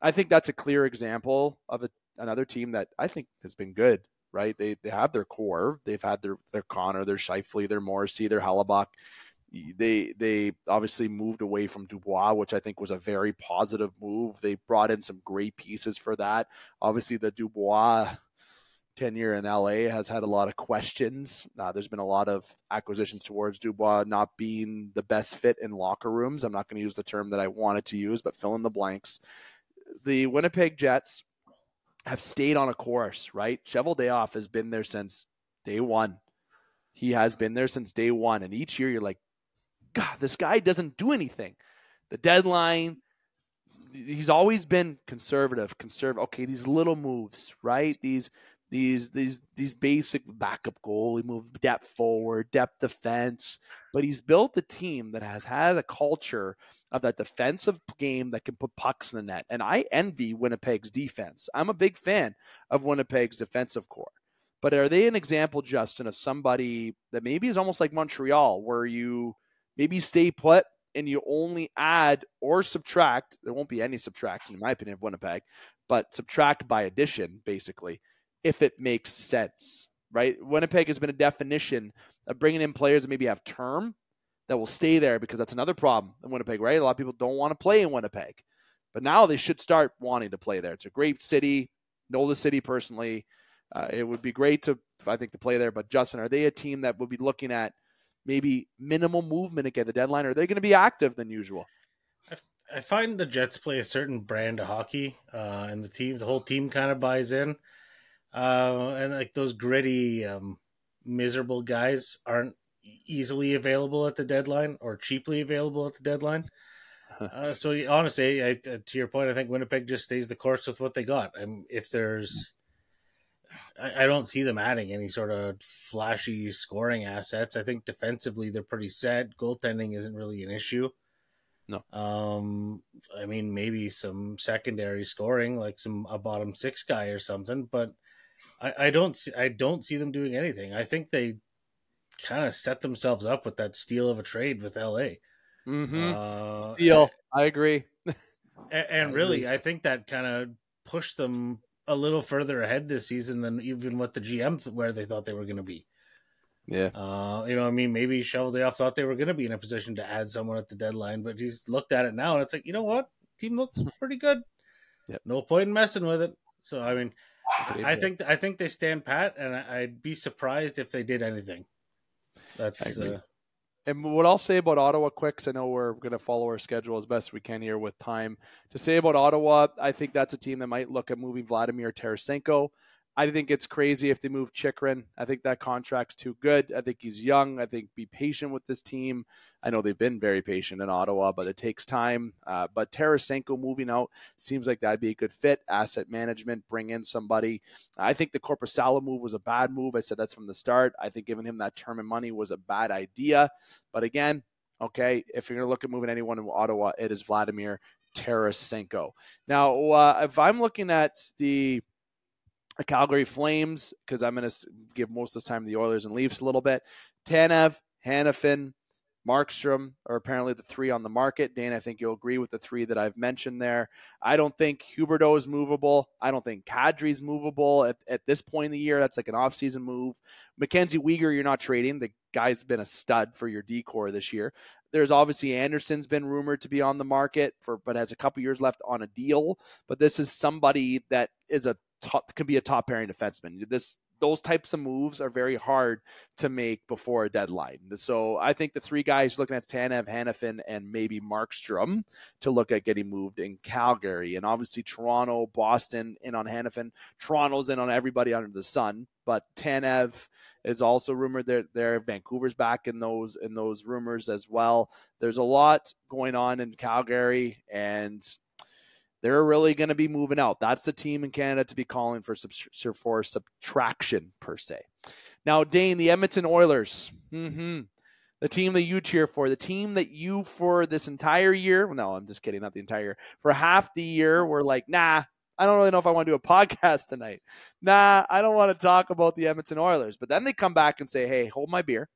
I think that's a clear example of a, another team that I think has been good right? They they have their core. They've had their their Connor, their Scheifele, their Morrissey, their Hellebuyck. They they obviously moved away from Dubois, which I think was a very positive move. They brought in some great pieces for that. Obviously, the Dubois tenure in LA has had a lot of questions. Uh, there's been a lot of acquisitions towards Dubois not being the best fit in locker rooms. I'm not going to use the term that I wanted to use, but fill in the blanks the Winnipeg Jets have stayed on a course, right? Cheveldayoff has been there since day one. He has been there since day one. And each year you're like, God, this guy doesn't do anything. The deadline, he's always been conservative, conservative. Okay, these little moves, right? These these these these basic backup goalie move, depth forward, depth defense. But he's built a team that has had a culture of that defensive game that can put pucks in the net. And I envy Winnipeg's defense. I'm a big fan of Winnipeg's defensive core. But are they an example, Justin, of somebody that maybe is almost like Montreal, where you maybe stay put and you only add or subtract? There won't be any subtraction, in my opinion, of Winnipeg, but subtract by addition, basically if it makes sense, right? Winnipeg has been a definition of bringing in players that maybe have term that will stay there because that's another problem in Winnipeg, right? A lot of people don't want to play in Winnipeg, but now they should start wanting to play there. It's a great city. Know the city personally. Uh, it would be great to, I think, to play there. But Justin, are they a team that would be looking at maybe minimal movement again the deadline? Are they going to be active than usual? I find the Jets play a certain brand of hockey, uh, and the team, the whole team, kind of buys in. Uh, and like those gritty, um, miserable guys aren't easily available at the deadline or cheaply available at the deadline. Uh, so honestly, I, to your point, I think Winnipeg just stays the course with what they got. And if there's, I, I, don't see them adding any sort of flashy scoring assets. I think defensively they're pretty set. Goaltending isn't really an issue. No. Um, I mean, maybe some secondary scoring, like some a bottom six guy or something, but I, I don't see I don't see them doing anything. I think they kind of set themselves up with that steal of a trade with LA. Mm-hmm. Uh, steal, I agree. and, and really, I think that kind of pushed them a little further ahead this season than even what the GMs where they thought they were going to be. Yeah. Uh, you know, I mean, maybe Cheveldayoff thought they were going to be in a position to add someone at the deadline, but he's looked at it now and it's like, you know what? Team looks pretty good. Yep. No point in messing with it. So, I mean, I think I think they stand pat, and I'd be surprised if they did anything. That's uh, and what I'll say about Ottawa, quick, because I know we're going to follow our schedule as best we can here with time. To say about Ottawa, I think that's a team that might look at moving Vladimir Tarasenko. I think it's crazy if they move Chychrun. I think that contract's too good. I think he's young. I think be patient with this team. I know they've been very patient in Ottawa, but it takes time. Uh, but Tarasenko moving out seems like that'd be a good fit. Asset management, bring in somebody. I think the Korpisalo move was a bad move. I said that's from the start. I think giving him that term and money was a bad idea. But again, okay, if you're going to look at moving anyone in Ottawa, it is Vladimir Tarasenko. Now, uh, if I'm looking at the the Calgary Flames, because I'm going to give most of this time to the Oilers and Leafs a little bit. Tanev, Hanifin, Markstrom are apparently the three on the market. Dan, I think you'll agree with the three that I've mentioned there. I don't think Huberdeau is movable. I don't think Kadri's movable at, at this point in the year. That's like an offseason move. Mackenzie Weegar, you're not trading. The guy's been a stud for your decor this year. There's obviously Anderson's been rumored to be on the market for, but has a couple years left on a deal. But this is somebody that is a top, can be a top pairing defenseman. This those types of moves are very hard to make before a deadline. So I think the three guys looking at Tanev, Hanifin, and maybe Markstrom to look at getting moved in Calgary. And obviously Toronto, Boston in on Hanifin. Toronto's in on everybody under the sun. But Tanev is also rumored there. There, Vancouver's back in those in those rumors as well. There's a lot going on in Calgary, and they're really going to be moving out. That's the team in Canada to be calling for for subtraction per se. Now, Dane, the Edmonton Oilers, mm-hmm. the team that you cheer for, the team that you for this entire year. No, I'm just kidding, not the entire year. For half the year, we're like, nah, I don't really know if I want to do a podcast tonight. Nah, I don't want to talk about the Edmonton Oilers. But then they come back and say, hey, hold my beer.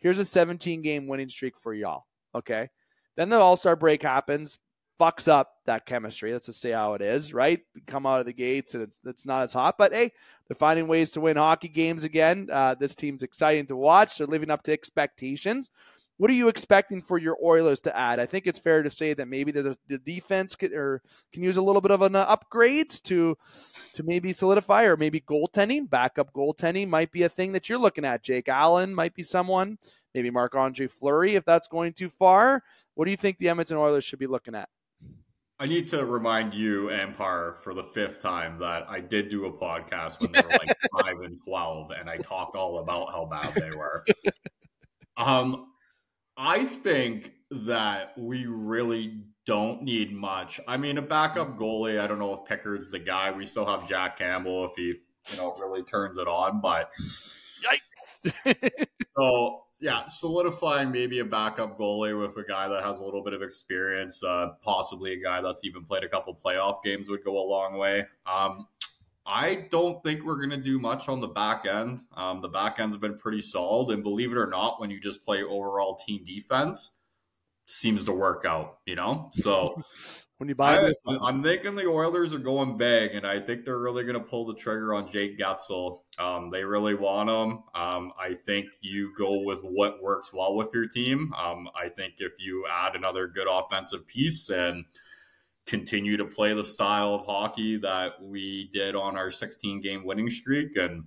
Here's a 17 game winning streak for y'all. Okay. Then the All Star break happens fucks up that chemistry. Let's just say how it is, right? come out of the gates and it's, it's not as hot, but hey, they're finding ways to win hockey games again. Uh, this team's exciting to watch. They're living up to expectations. What are you expecting for your Oilers to add? I think it's fair to say that maybe the, the defense or can use a little bit of an upgrade to to maybe solidify, or maybe goaltending, backup goaltending might be a thing that you're looking at. Jake Allen might be someone, maybe Marc Andre Fleury if that's going too far. What do you think the Edmonton Oilers should be looking at? I need to remind you, Empire, for the fifth time that I did do a podcast when they were like five and twelve, and I talked all about how bad they were. Um, I think that we really don't need much. I mean, a backup goalie. I don't know if Pickard's the guy. We still have Jack Campbell if he, you know, really turns it on. But So yeah, solidifying maybe a backup goalie with a guy that has a little bit of experience, uh, possibly a guy that's even played a couple playoff games would go a long way. Um, I don't think we're going to do much on the back end. Um, the back end's been pretty solid, and believe it or not, when you just play overall team defense, seems to work out. You know, so when you buy I, this, I'm thinking the Oilers are going big, and I think they're really going to pull the trigger on Jake Guentzel. Um, they really want him. Um, I think you go with what works well with your team. Um, I think if you add another good offensive piece and continue to play the style of hockey that we did on our 16 game winning streak and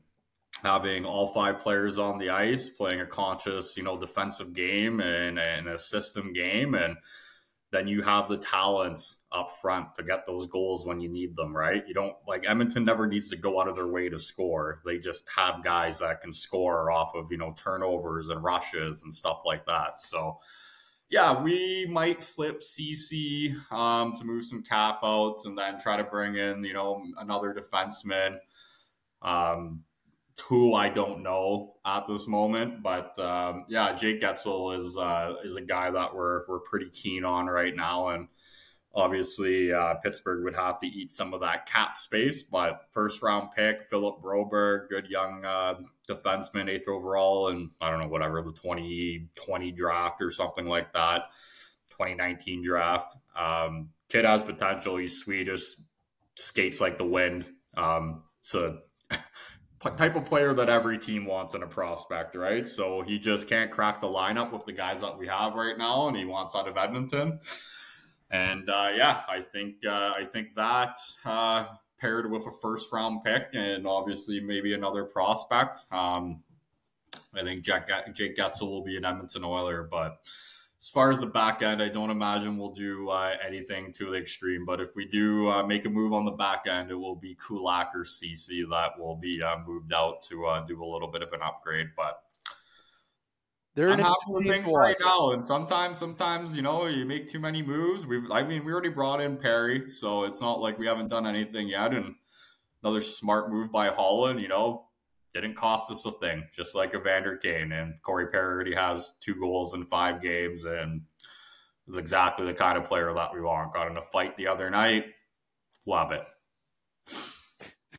having all five players on the ice playing a conscious you know defensive game and, and a system game and then you have the talents up front to get those goals when you need them right? You don't like edmonton never needs to go out of their way to score. They just have guys that can score off of you know turnovers and rushes and stuff like that. So yeah, we might flip Ceci um, to move some cap outs and then try to bring in, you know, another defenseman. Um, who I don't know at this moment. But um, yeah, Jake Guentzel is uh, is a guy that we're we're pretty keen on right now, and obviously uh, Pittsburgh would have to eat some of that cap space. But first round pick, Philip Broberg, good young uh, defenseman, eighth overall, and I don't know whatever the 2020 draft or something like that, 2019 draft. Um, kid has potential. He's Swedish, skates like the wind. Um, it's a type of player that every team wants in a prospect, right? So he just can't crack the lineup with the guys that we have right now, and he wants out of Edmonton. And uh, yeah, I think uh, I think that uh, paired with a first round pick and obviously maybe another prospect. Um, I think Jake, Jake Guentzel will be an Edmonton Oiler, but as far as the back end, I don't imagine we'll do uh, anything to the extreme. But if we do uh, make a move on the back end, it will be Kulak or Ceci that will be uh, moved out to uh, do a little bit of an upgrade. But they're I'm an happy with things right now, and sometimes, sometimes you know, you make too many moves. We've, I mean, we already brought in Perry, so it's not like we haven't done anything yet. And another smart move by Holland, you know, didn't cost us a thing, just like Evander Kane and Corey Perry already has two goals in five games, and is exactly the kind of player that we want. Got in a fight the other night, love it.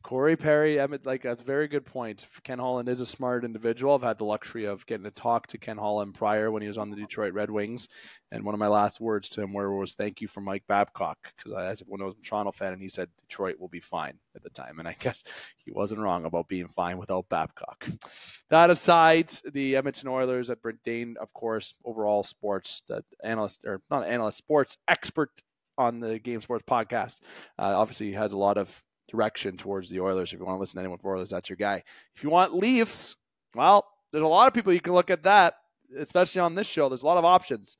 Corey Perry. Emmett, like that's a very good point. Ken Holland is a smart individual. I've had the luxury of getting to talk to Ken Holland prior when he was on the Detroit Red Wings, and one of my last words to him were was "Thank you for Mike Babcock," because as when I was a Toronto fan, and he said Detroit will be fine at the time, and I guess he wasn't wrong about being fine without Babcock. That aside, the Edmonton Oilers at Brent Dane, of course, overall sports that analyst or not analyst, sports expert on the Game Sports podcast, uh, obviously has a lot of direction towards the Oilers. If you want to listen to anyone for Oilers, that's your guy. If you want Leafs, well, there's a lot of people you can look at that, especially on this show. There's a lot of options.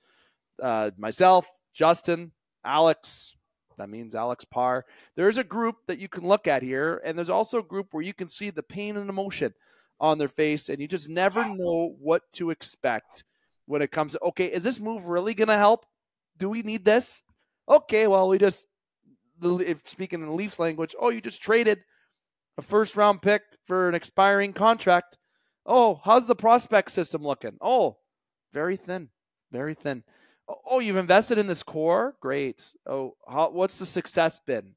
Uh, myself, Justin, Alex. That means Alex Parr. There's a group that you can look at here, and there's also a group where you can see the pain and emotion on their face, and you just never know what to expect when it comes. Okay, is this move really going to help? Do we need this? Okay, well, we just if speaking in the Leafs language, oh, you just traded a first round pick for an expiring contract. Oh, how's the prospect system looking? Oh, very thin, very thin. Oh, you've invested in this core. Great. Oh, how, what's the success been?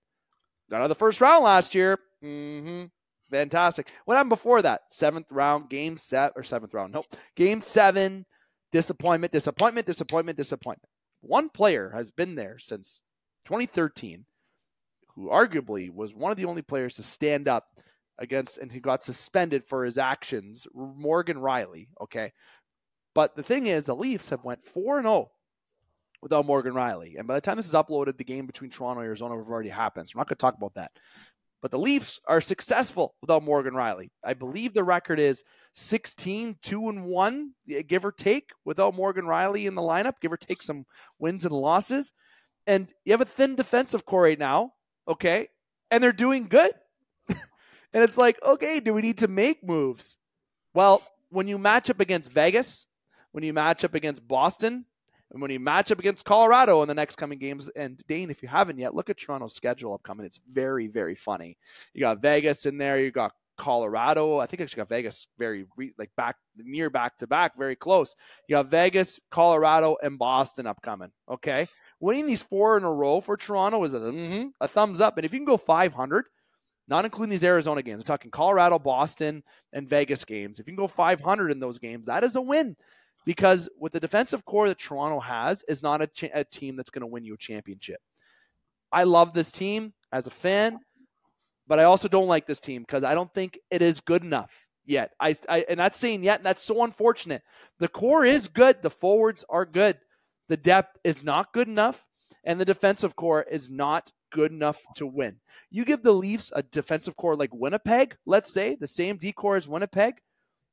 Got out of the first round last year. Mm-hmm. Fantastic. What happened before that? Seventh round, game set or seventh round? Nope. Game seven. Disappointment, disappointment, disappointment, disappointment. One player has been there since 2013 who arguably was one of the only players to stand up against and who got suspended for his actions, Morgan Rielly. Okay. But the thing is, the Leafs have went 4 0 without Morgan Rielly. And by the time this is uploaded, the game between Toronto and Arizona have already happened. So we're not going to talk about that. But the Leafs are successful without Morgan Rielly. I believe the record is 16, 2 and 1, give or take, without Morgan Rielly in the lineup, give or take some wins and losses. and you have a thin defensive core right now, okay, and they're doing good. and it's like, okay, do we need to make moves? Well, when you match up against Vegas, when you match up against Boston, and when you match up against Colorado in the next coming games, and Dane, if you haven't yet, look at Toronto's schedule upcoming. It's very, very funny. You got Vegas in there. You got Colorado. I think I actually got Vegas very re- like back near back to back, very close. You got Vegas, Colorado, and Boston upcoming. Okay, winning these four in a row for Toronto is a, mm-hmm, a thumbs up. And if you can go 500, not including these Arizona games, we're talking Colorado, Boston, and Vegas games. If you can go 500 in those games, that is a win. Because with the defensive core that Toronto has, is not a, cha- a team that's going to win you a championship. I love this team as a fan, but I also don't like this team because I don't think it is good enough yet. I, I and that's saying yet, and that's so unfortunate. The core is good, the forwards are good, the depth is not good enough, and the defensive core is not good enough to win. You give the Leafs a defensive core like Winnipeg, let's say, the same D core as Winnipeg,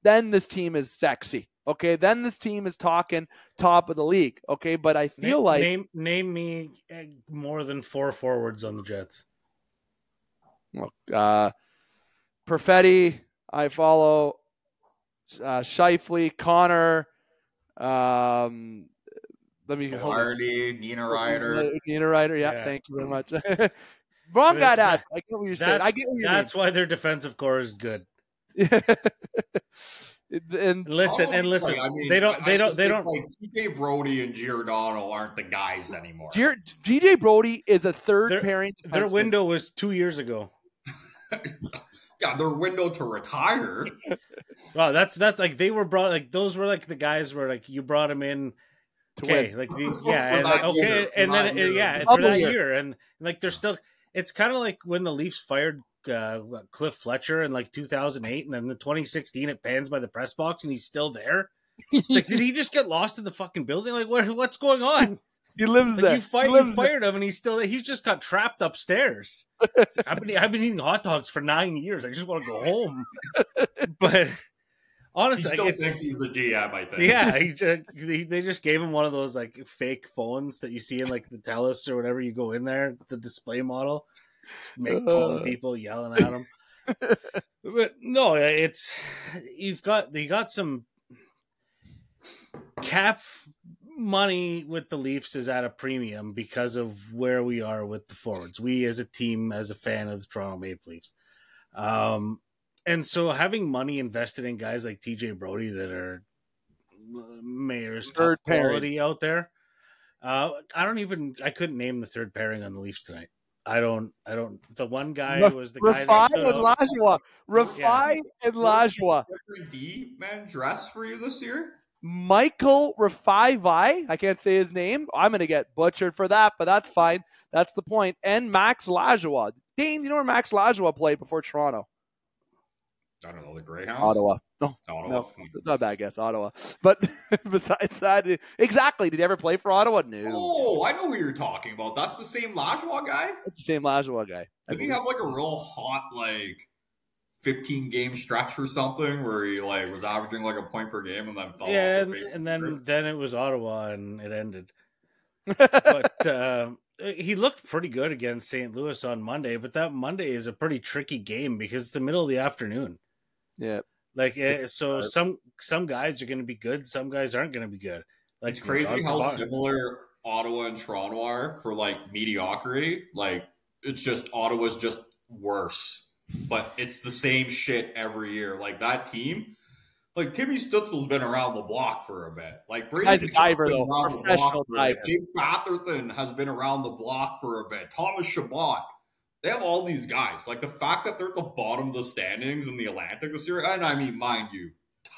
then this team is sexy. Okay, then this team is talking top of the league. Okay, but I feel name, like name name me uh, more than four forwards on the Jets. Look, uh, Perfetti, I follow uh, Scheifele, Connor. Um, let me hold on. Nina Ryder. Nina Ryder. Yeah, Yeah. thank you very much. Wrong guy to ask. I get what you're saying. I get what you're that's why their defensive core is good. and And listen, Oh, and listen, like, I mean, they don't, I they don't, they don't. Like TJ Brodie and Giordano aren't the guys anymore. DJ Brodie is a third Their- pairing. Their window was two years ago. yeah, their window to retire. Wow, that's that's like they were brought like those were like the guys where like you brought them in to okay, win. like the, yeah, and like, okay, for and then year. yeah, for Bubble that year. year, and like they're still. It's kind of like when the Leafs fired uh, Cliff Fletcher in like 2008, and then the 2016 it pans by the press box, and he's still there. Like, did he just get lost in the fucking building? Like, what, what's going on? he lives Like, there. you, fi- He you lives there. fired him, and he's still he's just got trapped upstairs. I've been I've been eating hot dogs for nine years. I just want to go home. but He honestly, still like, thinks he's the GM. I think. yeah, he just, he, they just gave him one of those like fake phones that you see in like the Telus or whatever. You go in there, the display model, make calling Uh. people yelling at him. but no, it's you've got you got some cap money with the Leafs is at a premium because of where we are with the forwards. We as a team, as a fan of the Toronto Maple Leafs, um, and so having money invested in guys like TJ Brodie that are Mayor's Third top pairing. quality out there. Uh, I don't even. I couldn't name the third pairing on the Leafs tonight. I don't. I don't. The one guy Ref- was the guy. that Rifai stood and out. Lajoie. Rifai and Lajoie. Different D man dress for you this year. Michael Rifai I can't say his name. I'm going to get butchered for that, but that's fine. That's the point. And Max Lajoie. Dane, do you know where Max Lajoie played before Toronto? I don't know the Greyhounds. Ottawa. No, Ottawa. no, not a bad guess. Ottawa. But besides that, exactly. Did he ever play for Ottawa? No. Oh, I know who you're talking about. That's the same Lajoie guy. It's the same Lajoie guy. I Did he believe. have like a real hot like 15 game stretch or something where he like was averaging like a point per game and then fell yeah, off and, and then earth? then it was Ottawa and it ended. But uh, he looked pretty good against St. Louis on Monday. But that Monday is a pretty tricky game because it's the middle of the afternoon. Yeah. Like eh, so, hard. some some guys are going to be good, some guys aren't going to be good. Like it's crazy how Tavares- similar Ottawa and Toronto are for like mediocrity. Like it's just Ottawa's just worse, but it's the same shit every year. Like that team, like Timmy Stützle's been around the block for a bit. Like Brady Guy's a diver, though. Professional block for a bit. diver. Jake Batherson has been around the block for a bit. Thomas Chabot. They have all these guys. Like the fact that they're at the bottom of the standings in the Atlantic this year, and I mean, mind you,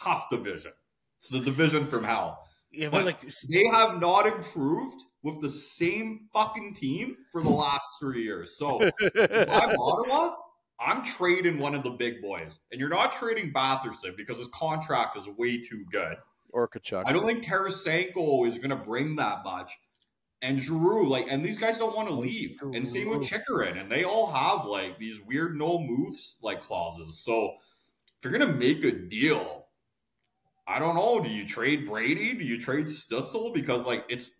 tough division. It's the division from hell. Yeah, but like they have not improved with the same fucking team for the last three years. So if I'm Ottawa, I'm trading one of the big boys. And you're not trading Batherson because his contract is way too good. Or Tkachuk. I don't think Tarasenko is going to bring that much. And Giroux, like, and these guys don't want to oh, leave. And same with oh. Chychrun. And they all have, like, these weird no moves, like, clauses. So if you're going to make a deal, I don't know. Do you trade Brady? Do you trade Stützle? Because, like, it's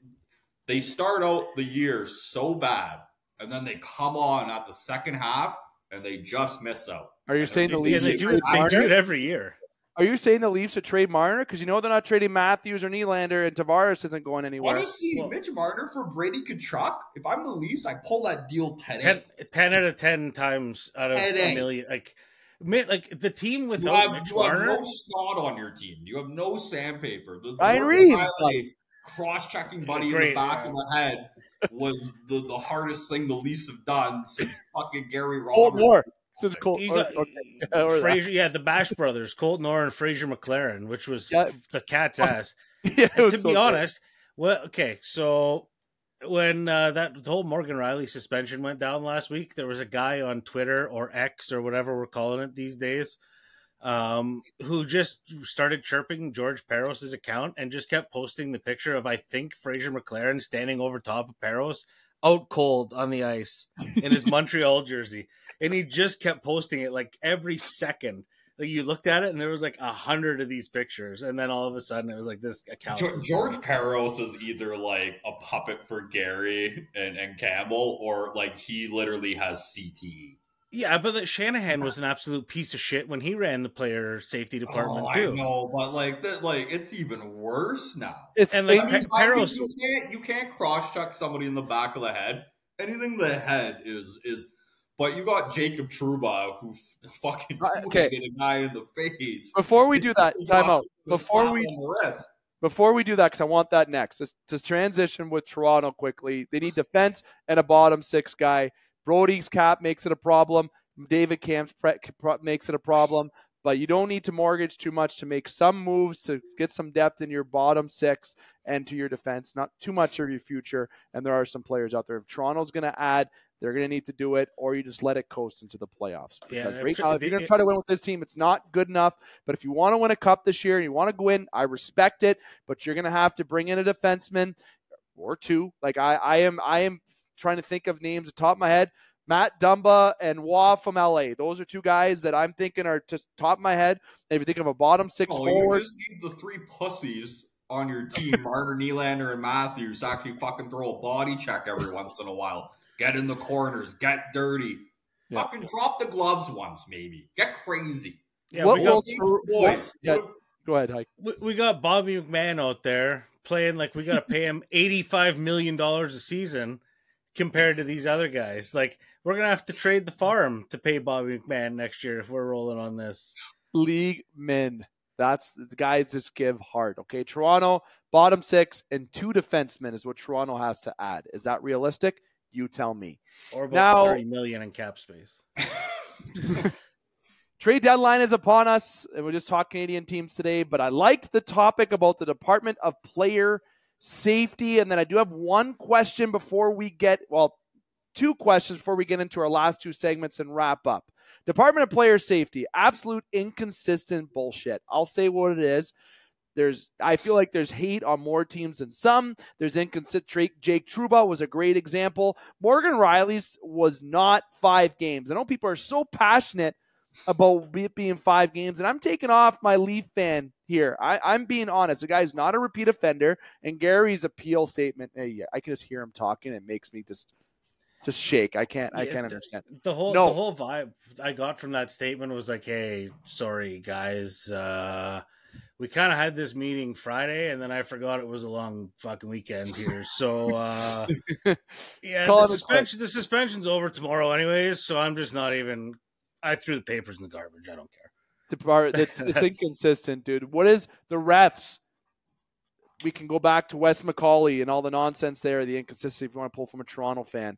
they start out the year so bad, and then they come on at the second half and they just miss out. Are you And saying the they- Yeah, Leafs? they should do. They do it every year. Are you saying the Leafs should trade Marner because you know they're not trading Matthews or Nylander and Tavares isn't going anywhere? Want to see Well- Mitch Marner for Brady Tkachuk? If I'm the Leafs, I pull that deal 10 10, 10 out of ten times out of a million. Like, like the team You without have, Mitch you have no snot on your team. You have no sandpaper. The Ryan Reaves, Rielly cross-checking buddy in the back yeah. of the head was the, the hardest thing the Leafs have done since fucking Gary Cold Roberts. War. This is cold. Or- got- okay. Or. Fraser, yeah, the Bash brothers, Colt Orr and Fraser McLaren, which was Yeah. the cat's ass. Yeah, to so be good. honest, well, okay, so when uh, that the whole Morgan Rielly suspension went down last week, there was a guy on Twitter or X or whatever we're calling it these days, um, who just started chirping George Parros' account and just kept posting the picture of I think Fraser McLaren standing over top of Parros out cold on the ice in his Montreal jersey, and he just kept posting it like every second. Like you looked at it and there was like a hundred of these pictures, and then all of a sudden it was like this account. George, George Parros is either like a puppet for Gary and, and Campbell, or like he literally has. CTE. Yeah, but that Shanahan was an absolute piece of shit when he ran the player safety oh, department oh, too. I know, but like that, like it's even worse now. It's And, like, I mean, Pe- Parros- you can't you can't cross check somebody in the back of the head. Anything the head is is. But you got Jacob Trouba who f- fucking okay. tweeted a guy in the face. before we do that, He time out. Before we on the wrist. before we do that, because I want that next. Just, just transition with Toronto quickly. They need defense and a bottom six guy. Brodie's cap makes it a problem. David Kampf's pre- makes it a problem. But you don't need to mortgage too much to make some moves to get some depth in your bottom six and to your defense. Not too much of your future. And there are some players out there. If Toronto's going to add, they're going to need to do it, or you just let it coast into the playoffs. Yeah, Because if- right now, if if- you're going to try to win with this team, it's not good enough. But if you want to win a cup this year and you want to go in, I respect it. But you're going to have to bring in a defenseman or two. Like I, I am, I am trying to think of names at the top of my head. Matt Dumba and Wah from LA. Those are two guys that I'm thinking are just top of my head. And if you think of a bottom six Oh, forward, you just need the three pussies on your team, Marner, Nylander, and Matthews, actually fucking throw a body check every once in a while. Get in the corners, get dirty. Yeah. Fucking drop the gloves once, maybe. Get crazy. Yeah, what we got, Tro- Boys, yeah, go ahead, Hike. we, we got Bobby McMann out there playing like we got to pay him eighty five million dollars a season compared to these other guys. Like we're gonna have to trade the farm to pay Bobby McMann next year if we're rolling on this. league men. That's the guys just give hard. Okay, Toronto bottom six and two defensemen is what Toronto has to add. Is that realistic? You tell me. Or about Now- thirty million in cap space. Trade deadline is upon us, and we just talked Canadian teams today. But I liked the topic about the Department of Player Safety, and then I do have one question before we get well, two questions before we get into our last two segments and wrap up. Department of Player Safety, absolute inconsistent bullshit. I'll say what it is. There's, I feel like there's hate on more teams than some. There's inconsistent. Jake Trouba was a great example. Morgan Rielly's was not five games. I know people are so passionate about it being five games, and I'm taking off my Leaf fan here. I, I'm being honest. The guy's not a repeat offender, and Gary's appeal statement. eh, yeah, I can just hear him talking. It makes me just, just shake. I can't. I can't understand. The whole No. the whole vibe I got from that statement was like, "Hey, sorry guys, uh, we kind of had this meeting Friday, and then I forgot it was a long fucking weekend here. So uh, yeah, the suspension the suspension's over tomorrow, anyways. So I'm just not even. I threw the papers in the garbage. I don't care. Depart- It's, it's That's- inconsistent, dude. What is the refs? We can go back to Wes McCauley and all the nonsense there, the inconsistency. If you want to pull from a Toronto fan,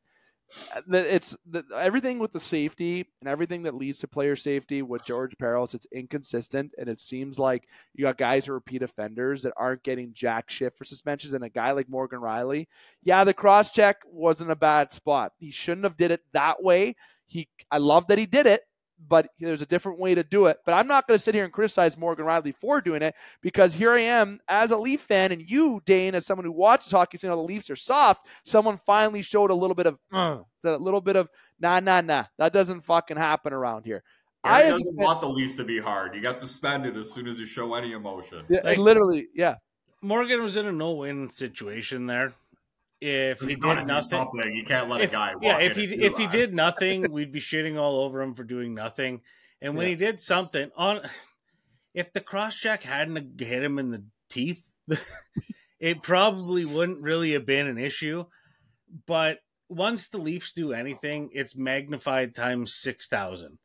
it's the, everything with the safety and everything that leads to player safety with George Parros. It's inconsistent, and it seems like you got guys who are repeat offenders that aren't getting jack shit for suspensions. And a guy like Morgan Rielly, yeah, the cross check wasn't a bad spot. He shouldn't have did it that way. He, I love that he did it, but there's a different way to do it. But I'm not going to sit here and criticize Morgan Rielly for doing it because here I am as a Leaf fan, and you, Dane, as someone who watches hockey, saying, "Oh, the Leafs are soft." Someone finally showed a little bit of, uh, a little bit of, nah, nah, nah. That doesn't fucking happen around here. Gary I as a doesn't fan- want the Leafs to be hard. You got suspended as soon as you show any emotion. Yeah, Like- literally, yeah. Morgan was in a no-win situation there. If he did nothing, something. You can't let if, a guy. yeah, if he if he did nothing, we'd be shitting all over him for doing nothing. And when Yeah. he did something on, if the cross check hadn't hit him in the teeth, it probably wouldn't really have been an issue. But once the Leafs do anything, it's magnified times six thousand.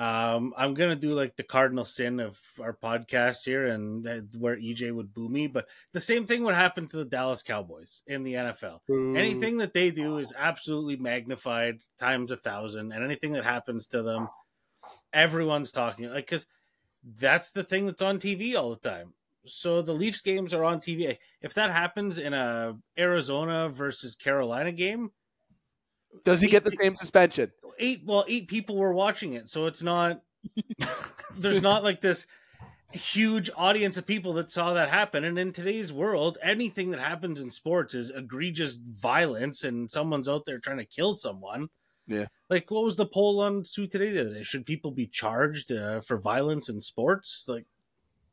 Um, I'm gonna do like the cardinal sin of our podcast here, and uh, where EJ would boo me. But the same thing would happen to the Dallas Cowboys in the NFL. Anything that they do is absolutely magnified times a thousand, and anything that happens to them, everyone's talking like because that's the thing that's on TV all the time. So the Leafs games are on TV. If that happens in a Arizona versus Carolina game, Does he get the same suspension? eight well eight people were watching it, so it's not there's not like this huge audience of people that saw that happen. And in today's world, anything that happens in sports is egregious violence and someone's out there trying to kill someone. Yeah. Like, what was the poll on Sue today the other day? Should people be charged uh, for violence in sports? Like,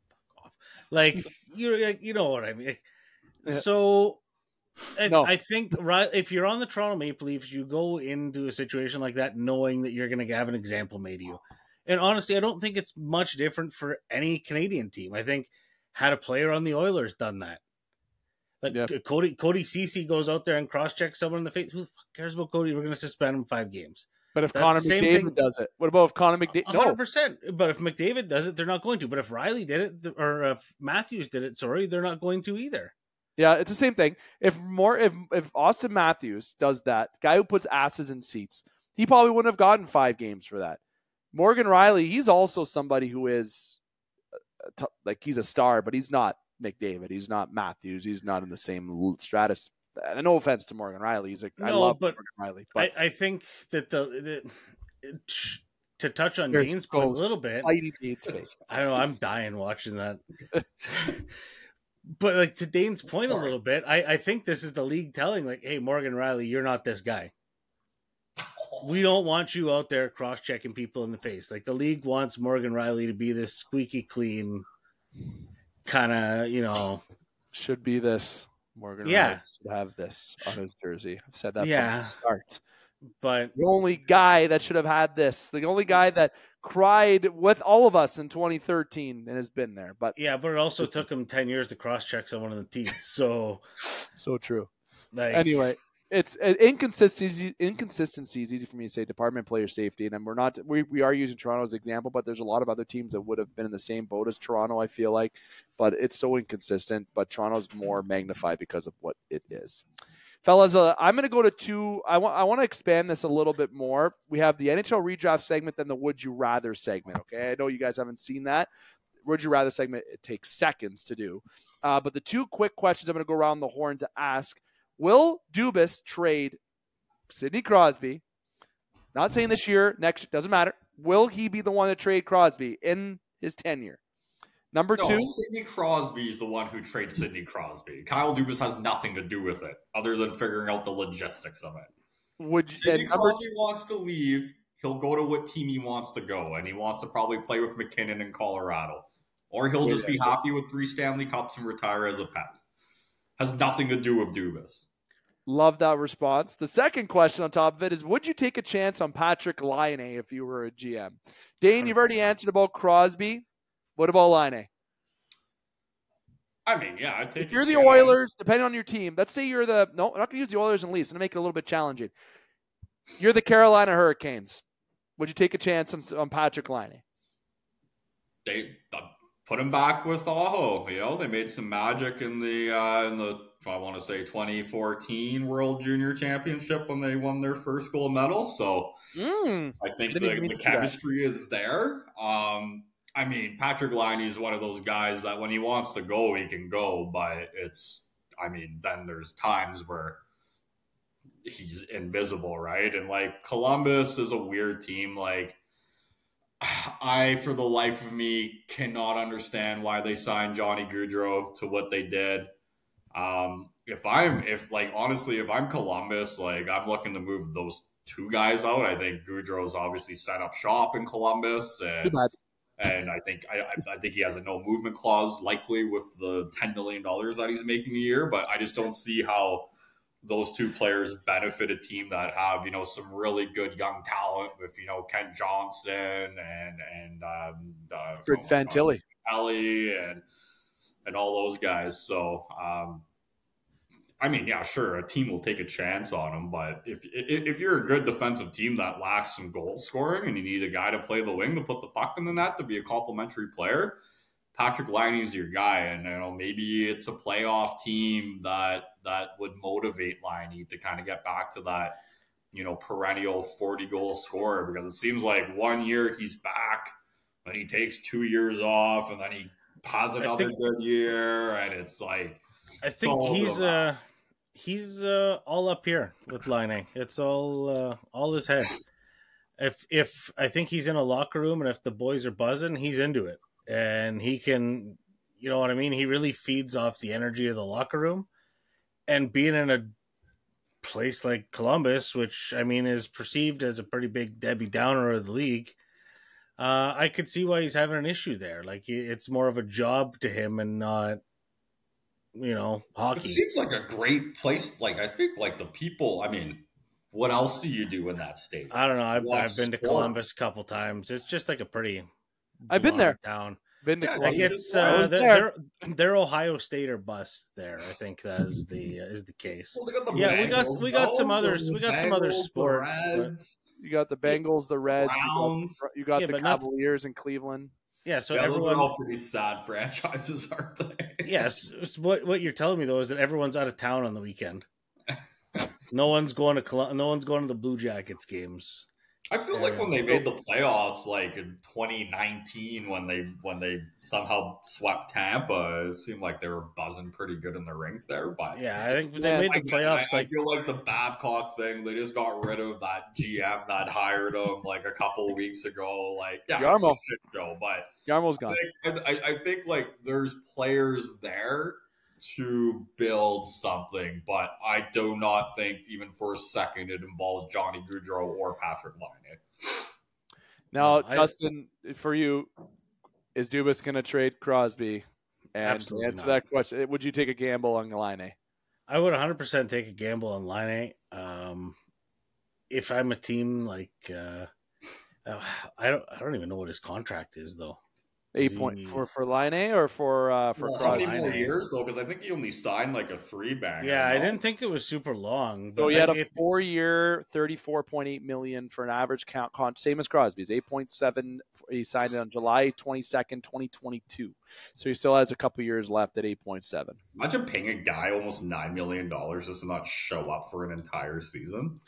fuck off. Like, you, you know what I mean? Yeah. So. I, No. I think right if you're on the Toronto Maple Leafs, you go into a situation like that knowing that you're going to have an example made of you. And honestly, I don't think it's much different for any Canadian team. I think had a player on the Oilers done that, like Yeah. Cody Cody Ceci goes out there and cross checks someone in the face. Who the fuck cares about Cody? We're going to suspend him five games. But if That's Connor McDavid thing- does it, what about if Connor McDavid? No, percent. But if McDavid does it, they're not going to. But if Rielly did it, or if Matthews did it, sorry, they're not going to either. Yeah, it's the same thing. If more, if if Austin Matthews does that, guy who puts asses in seats, he probably wouldn't have gotten five games for that. Morgan Rielly, he's also somebody who is uh, t- like he's a star, but he's not McDavid. He's not Matthews. He's not in the same stratus. And no offense to Morgan Rielly, he's a I No, love but Morgan Rielly, but I, I think that the, the to touch on You're Dean's point a little bit. Whitey needs space. I don't know. I'm dying watching that. but like to Dane's point a little bit, I, I think this is the league telling like, hey, Morgan Rielly, you're not this guy. We don't want you out there cross checking people in the face. Like the league wants Morgan Rielly to be this squeaky clean kind of, you know, should be this. Morgan Yeah. Rielly should have this on his jersey. I've said that Yeah. from the start. but The only guy that should have had this, the only guy that cried with all of us in 2013 and has been there. But yeah, but it also took him 10 years to cross check someone in the teeth. So, so true. like, Anyway, it's uh, inconsistency. Inconsistency is easy for me to say. Department player safety, and we're not. We, we are using Toronto as an example, but there's a lot of other teams that would have been in the same boat as Toronto. I feel like, but it's so inconsistent. But Toronto's more magnified because of what it is. Fellas, uh, I'm going to go to two. I want I want to expand this a little bit more. We have the NHL redraft segment, then the Would You Rather segment. Okay, I know you guys haven't seen that. Would you rather segment? It takes seconds to do. Uh, but the two quick questions I'm going to go around the horn to ask: Will Dubas trade Sidney Crosby? Not saying this year, next doesn't matter. Will he be the one to trade Crosby in his tenure? Number No, two, Sidney Crosby is the one who trades Sidney Crosby. Kyle Dubas has nothing to do with it, other than figuring out the logistics of it. would you? Sidney And number Crosby wants to leave. He'll go to what team he wants to go, and he wants to probably play with MacKinnon in Colorado, or he'll Yeah, just be that's it. happy with three Stanley Cups and retire as a pet. Has nothing to do with Dubas. Love that response. The second question on top of it is Would you take a chance on Patrick Laine if you were a GM? Dane, you've already answered about Crosby. What about Laine? I mean, yeah, I'd take If you're the. Oilers, depending on your team, let's say you're the no, I'm not gonna use the Oilers and Leafs. I'm gonna make it a little bit challenging. You're the Carolina Hurricanes. Would you take a chance on, on Patrick Laine? they uh, put him back with Aho. You know, they made some magic in the uh, in the I want to say 2014 World Junior Championship when they won their first gold medal. So Mm. I think the, the to do that. chemistry is there. Um, I mean, Patrick Laine is one of those guys that when he wants to go, he can go. But it's, I mean, then there's times where he's invisible, right? And like Columbus is a weird team. Like, I, for the life of me, cannot understand why they signed Johnny Gaudreau to what they did. Um, if I'm, if like honestly, if I'm Columbus, like I'm looking to move those two guys out. I think Gaudreau's obviously set up shop in Columbus, and. And I think I, I- think he has a no movement clause, likely with the ten million dollars that he's making a year. But I just don't see how those two players benefit a team that have you know some really good young talent with you know Kent Johnson and and um, uh, Fred Fantilli, Ellie, and and all those guys. So. Um, I mean, yeah, sure, a team will take a chance on him, but if if you're a good defensive team that lacks some goal scoring and you need a guy to play the wing to put the puck in the net to be a complementary player, Patrick Laine is your guy, and you know maybe it's a playoff team that that would motivate Liney to kind of get back to that you know perennial forty goal scorer because it seems like one year he's back, then he takes two years off, and then he has another think, good year, and it's like I think he's uh he's uh all up here with Laine. It's all uh all his head. If if I think he's in a locker room and if the boys are buzzing, he's into it and he can, you know what I mean. He really feeds off the energy of the locker room, and being in a place like Columbus, which I mean is perceived as a pretty big Debbie Downer of the league. Uh, I could see why he's having an issue there. Like it's more of a job to him and not, you know, hockey. It seems like a great place. Like I think, like the people. I mean, what else do you do in that state? I don't know. I've, I've been to Columbus a couple times. It's just like a pretty I've been there. Town. Been to yeah, I guess uh, they're, they're, Ohio State or bust there. I think that is the uh, is the case. Well, yeah, Bengals, we got we got some others. We got Bengals, some other sports. You got the Bengals, the Reds, you got, you got yeah, the Cavaliers in Cleveland. Yeah, so yeah, everyone those are all pretty sad franchises, aren't they? yes. What what you're telling me though is that everyone's out of town on the weekend. no one's going to no one's going to the Blue Jackets games. I feel like when they made the playoffs, like in 2019, when they when they somehow swept Tampa, it seemed like they were buzzing pretty good in the rink there. But yeah, I think they made the playoffs. I, like, I feel like the Babcock thing, they just got rid of that GM that hired him like a couple weeks ago. Like yeah, Jarmo, show, but Jarmo's gone. I, I, I think like there's players there to build something, but I do not think even for a second it involves Johnny Gaudreau or Patrick Laine. Now, no, Justin, I, for you, is Dubas going to trade Crosby? And to answer not. that question, would you take a gamble on Laine? I would 100% take a gamble on Laine. Um, if I'm a team like, uh, I don't, I don't even know what his contract is though. Eight point for for A or for uh, for well, how many more years though? Because I think he only signed like a three back. Yeah, I didn't think it was super long. So he had a four year, thirty four point eight million for an average count. Con- same as Crosby's eight point seven. He signed it on July twenty second, twenty twenty two. So he still has a couple years left at eight point seven. Imagine paying a guy almost nine million dollars just to not show up for an entire season.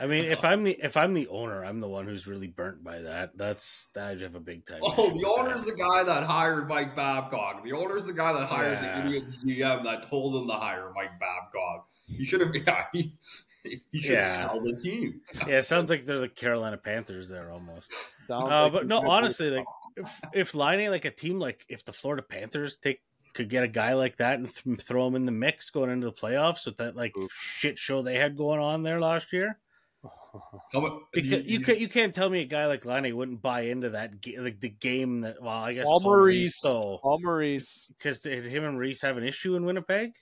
I mean, if I'm the if I'm the owner, I'm the one who's really burnt by that. That's that I have a big time. Oh, the owner's that. the guy that hired Mike Babcock. The owner's the guy that hired yeah. the idiot GM that told him to hire Mike Babcock. He should have. Yeah, he, he should yeah. sell the team. yeah, it sounds like they're the Carolina Panthers there almost. Sounds uh, like but no, honestly, like if if lining like a team like if the Florida Panthers take could get a guy like that and th- throw him in the mix going into the playoffs with that like Oof. shit show they had going on there last year. because you, you, can't you can't tell me a guy like Laine wouldn't buy into that like the game that well I guess Paul, Paul Maurice so Paul Maurice because did him and Maurice have an issue in Winnipeg?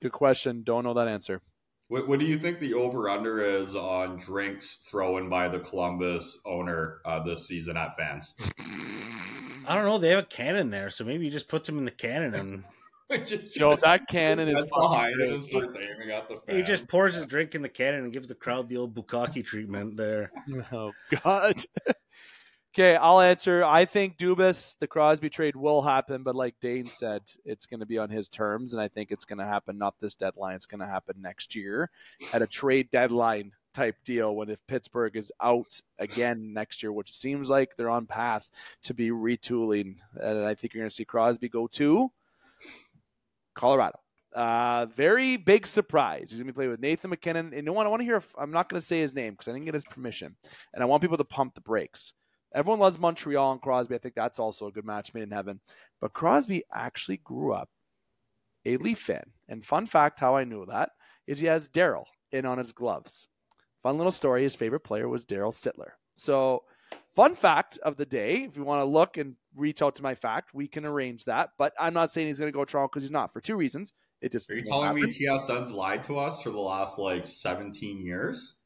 Good question. Don't know that answer. What, what do you think the over under is on drinks thrown by the Columbus owner uh, this season at fans? I don't know. They have a cannon there, so maybe he just puts them in the cannon and Joe, that cannon is behind it and starts aiming at the fans. He just pours his drink in the cannon and gives the crowd the old bukkake treatment there. Oh God. okay, I'll answer. I think Dubas, the Crosby trade will happen, but like Dane said, it's going to be on his terms, and I think it's going to happen not this deadline. It's going to happen next year at a trade deadline type deal when if Pittsburgh is out again next year, which seems like they're on path to be retooling. And I think you're going to see Crosby go too. Colorado. Uh, very big surprise. He's going to be playing with Nathan MacKinnon. And you know what? I want to hear, if, I'm not going to say his name because I didn't get his permission. And I want people to pump the brakes. Everyone loves Montreal and Crosby. I think that's also a good match made in heaven. But Crosby actually grew up a Leaf fan. And fun fact how I knew that is he has Daryl in on his gloves. Fun little story. His favorite player was Daryl Sittler. So Fun fact of the day, if you want to look and reach out to my fact, we can arrange that. But I'm not saying he's going to go to Toronto because he's not for two reasons. It just Are you telling me. TSN's lied to us for the last like 17 years?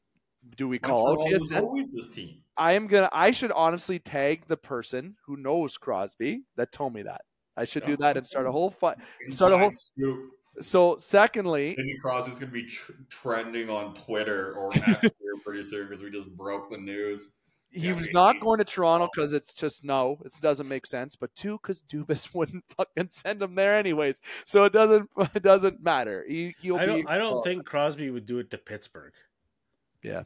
do we call out TSN? this team. I am gonna. I should honestly tag the person who knows Crosby that told me that. I should do that and start a whole fight. Start a whole- scoop. So, secondly, Sidney Crosby's going to be tr- trending on Twitter or X here pretty soon because we just broke the news. He Yeah, was we- not going to Toronto because it's just no, it doesn't make sense. But two, because Dubas wouldn't fucking send him there anyways, so it doesn't it doesn't matter. He he'll I don't. I don't think Crosby would do it to Pittsburgh. Yeah,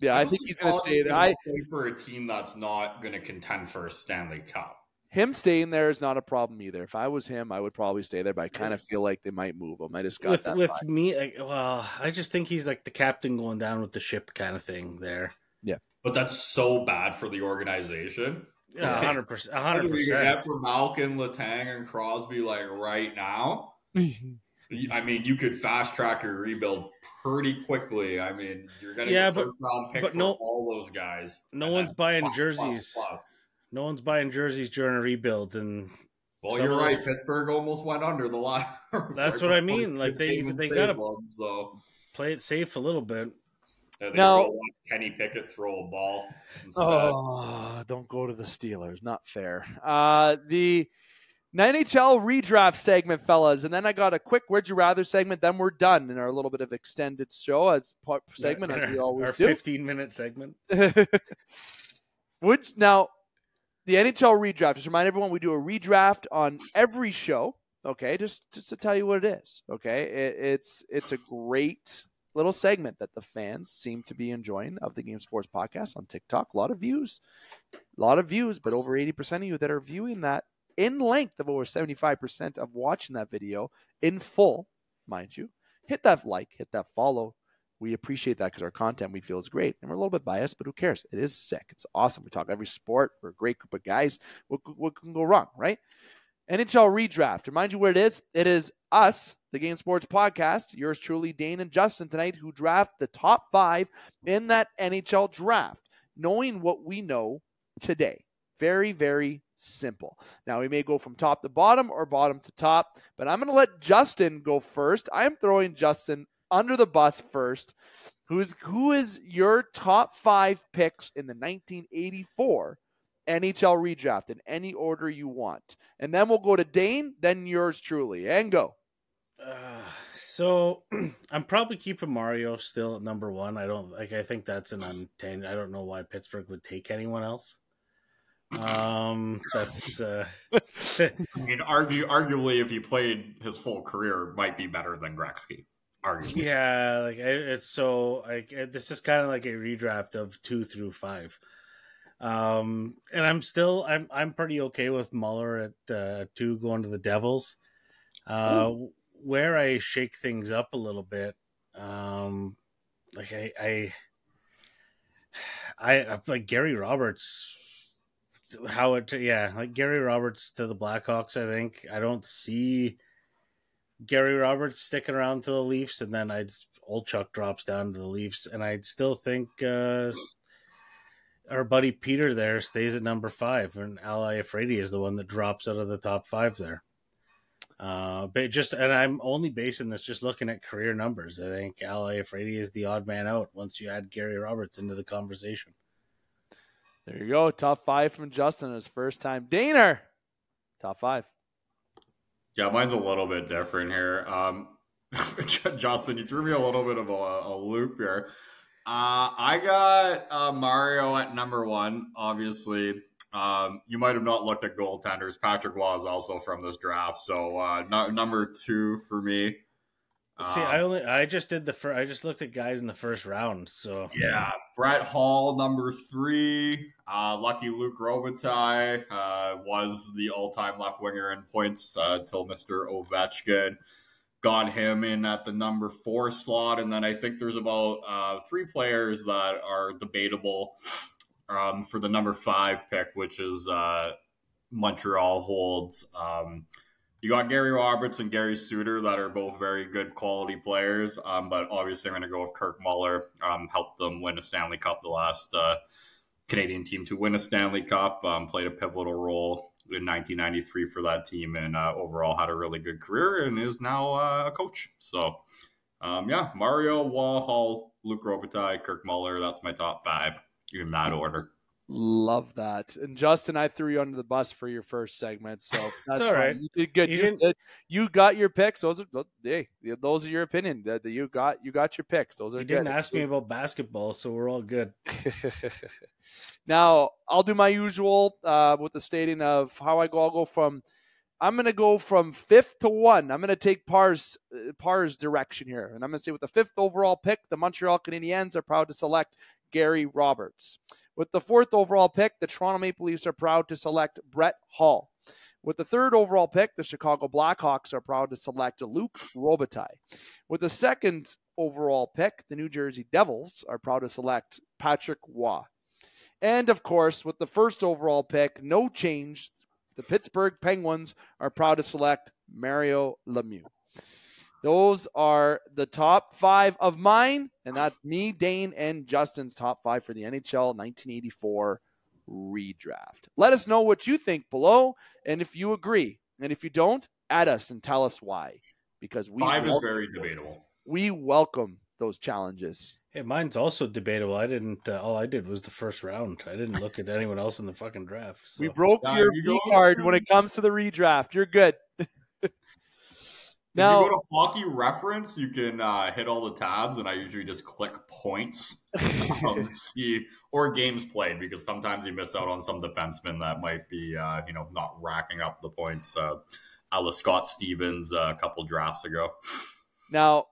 yeah, I don't think he's going to stay there. gonna I play for a team that's not going to contend for a Stanley Cup. him staying there is not a problem either. If I was him, I would probably stay there. But I kind of feel like they might move him. I just got with that. with vibe. me, I, well, I just think he's like the captain going down with the ship kind of thing there. But that's so bad for the organization. Yeah, hundred percent, hundred percent. get for Malkin, Letang, and Crosby like right now? I mean, you could fast track your rebuild pretty quickly. I mean, you're getting Yeah, but- first round pick but for no- all those guys. No one's buying plus, plus, jerseys. plus. No one's buying jerseys during a rebuild, and Well, you're right. those- Pittsburgh almost went under the line. That's what I mean, like, they- they gotta- So play it safe a little bit. Now- Kenny Pickett throw a ball instead. Oh, don't go to the Steelers. Not fair. Uh, the NHL redraft segment, fellas, and then I got a quick "Would you rather" segment. Then we're done in our little bit of extended show as part segment as we always Our do. fifteen minute segment. Would now the NHL redraft? Just remind everyone we do a redraft on every show. Okay, just just to tell you what it is. Okay, it, it's it's a great little segment that the fans seem to be enjoying of the Game Sports podcast on TikTok. A lot of views, a lot of views, but over eighty percent of you that are viewing that in length of over seventy five percent of watching that video in full, mind you. Hit that like, hit that follow, we appreciate that because our content we feel is great and we're a little bit biased but who cares? It is sick. It's awesome. We talk every sport. We're a great group of guys. What, what can go wrong right nhl redraft. Remind you where it is. It is us the game sports podcast yours truly dane and justin tonight who draft the top five in that nhl draft knowing what we know today. Very very simple. Now we may go from top to bottom or bottom to top but i'm going to let justin go first. I'm throwing justin under the bus first. Who's who is your top five picks in the 1984 NHL redraft in any order you want? And then we'll go to Dane, then yours truly, and go. Uh, so I'm probably keeping Mario still at number one. I don't like. I think that's an untamed. I don't know why Pittsburgh would take anyone else. Um, that's uh, I mean, argue, arguably, if he played his full career, might be better than Gretzky. Arguably. yeah. Like I- it's so like it- this is kind of like a redraft of two through five. Um, and I'm still I'm I'm pretty okay with Muller at uh, two going to the Devils. Uh, where I shake things up a little bit, um, like I, I, I, like Gary Roberts. How it, yeah, like Gary Roberts to the Blackhawks. I think I don't see Gary Roberts sticking around to the Leafs, and then I'd old Chuck drops down to the Leafs, and I'd still think uh, our buddy Peter there stays at number five, and Al Iafrate is the one that drops out of the top five there. Uh, but just and I'm only basing this just looking at career numbers. I think Al Iafrate is the odd man out once you add Gary Roberts into the conversation. There you go. Top five from Justin his first time. Daner, top five. Yeah, mine's a little bit different here. Um, Justin, you threw me a little bit of a, a loop here. Uh, I got uh, Mario at number one, obviously. Um, you might have not looked at goaltenders. Patrick was also from this draft, so uh, no, number two for me. See, Um, I only I just did the first. I just looked at guys in the first round. So Yeah, Brett Hull, number three. Uh, lucky Luc Robitaille uh, was the all-time left winger in points uh, until Mr. Ovechkin got him in at the number four slot, and then I think there's about uh, three players that are debatable um, for the number five pick, which is uh, Montreal holds. Um, you got Gary Roberts and Gary Suter that are both very good quality players, um, but obviously I'm going to go with Kirk Muller. Um, helped them win a Stanley Cup the last uh, Canadian team to win a Stanley Cup. Um, played a pivotal role in 1993 for that team, and uh, overall had a really good career and is now uh, a coach. So, um, yeah, Mario Wall, Luc Robitaille, Kirk Muller. That's my top five in that order. Love that. And Justin, I threw you under the bus for your first segment, so that's all right. You did good. You You, didn't- you got your picks. Those are hey, those are your opinion. That you got you got your picks. Those are You good. didn't ask me about basketball, so we're all good. now I'll do my usual uh, with the stating of how I go. I'll go from. I'm going to go from fifth to one. I'm going to take Parr's uh, Parr's direction here, and I'm going to say with the fifth overall pick, the Montreal Canadiens are proud to select Gary Roberts. With the fourth overall pick, the Toronto Maple Leafs are proud to select Brett Hull. With the third overall pick, the Chicago Blackhawks are proud to select Luc Robitaille. With the second overall pick, the New Jersey Devils are proud to select Patrick Roy. And of course, with the first overall pick, no change, the Pittsburgh Penguins are proud to select Mario Lemieux. Those are the top five of mine, and that's me, Dane, and Justin's top five for the NHL 1984 redraft. Let us know what you think below, and if you agree. And if you don't, add us and tell us why. Because we Five is very debatable. we welcome those challenges. Hey, mine's also debatable. I didn't. Uh, all I did was the first round. I didn't look at anyone else in the fucking draft. So. We broke Yeah, your you V card when it comes to the redraft. You're good. if now, you go to hockey reference, you can uh, hit all the tabs, and I usually just click points, um, see or games played because sometimes you miss out on some defensemen that might be, uh, you know, not racking up the points. Uh, a la Scott Stevens uh, a couple drafts ago. now,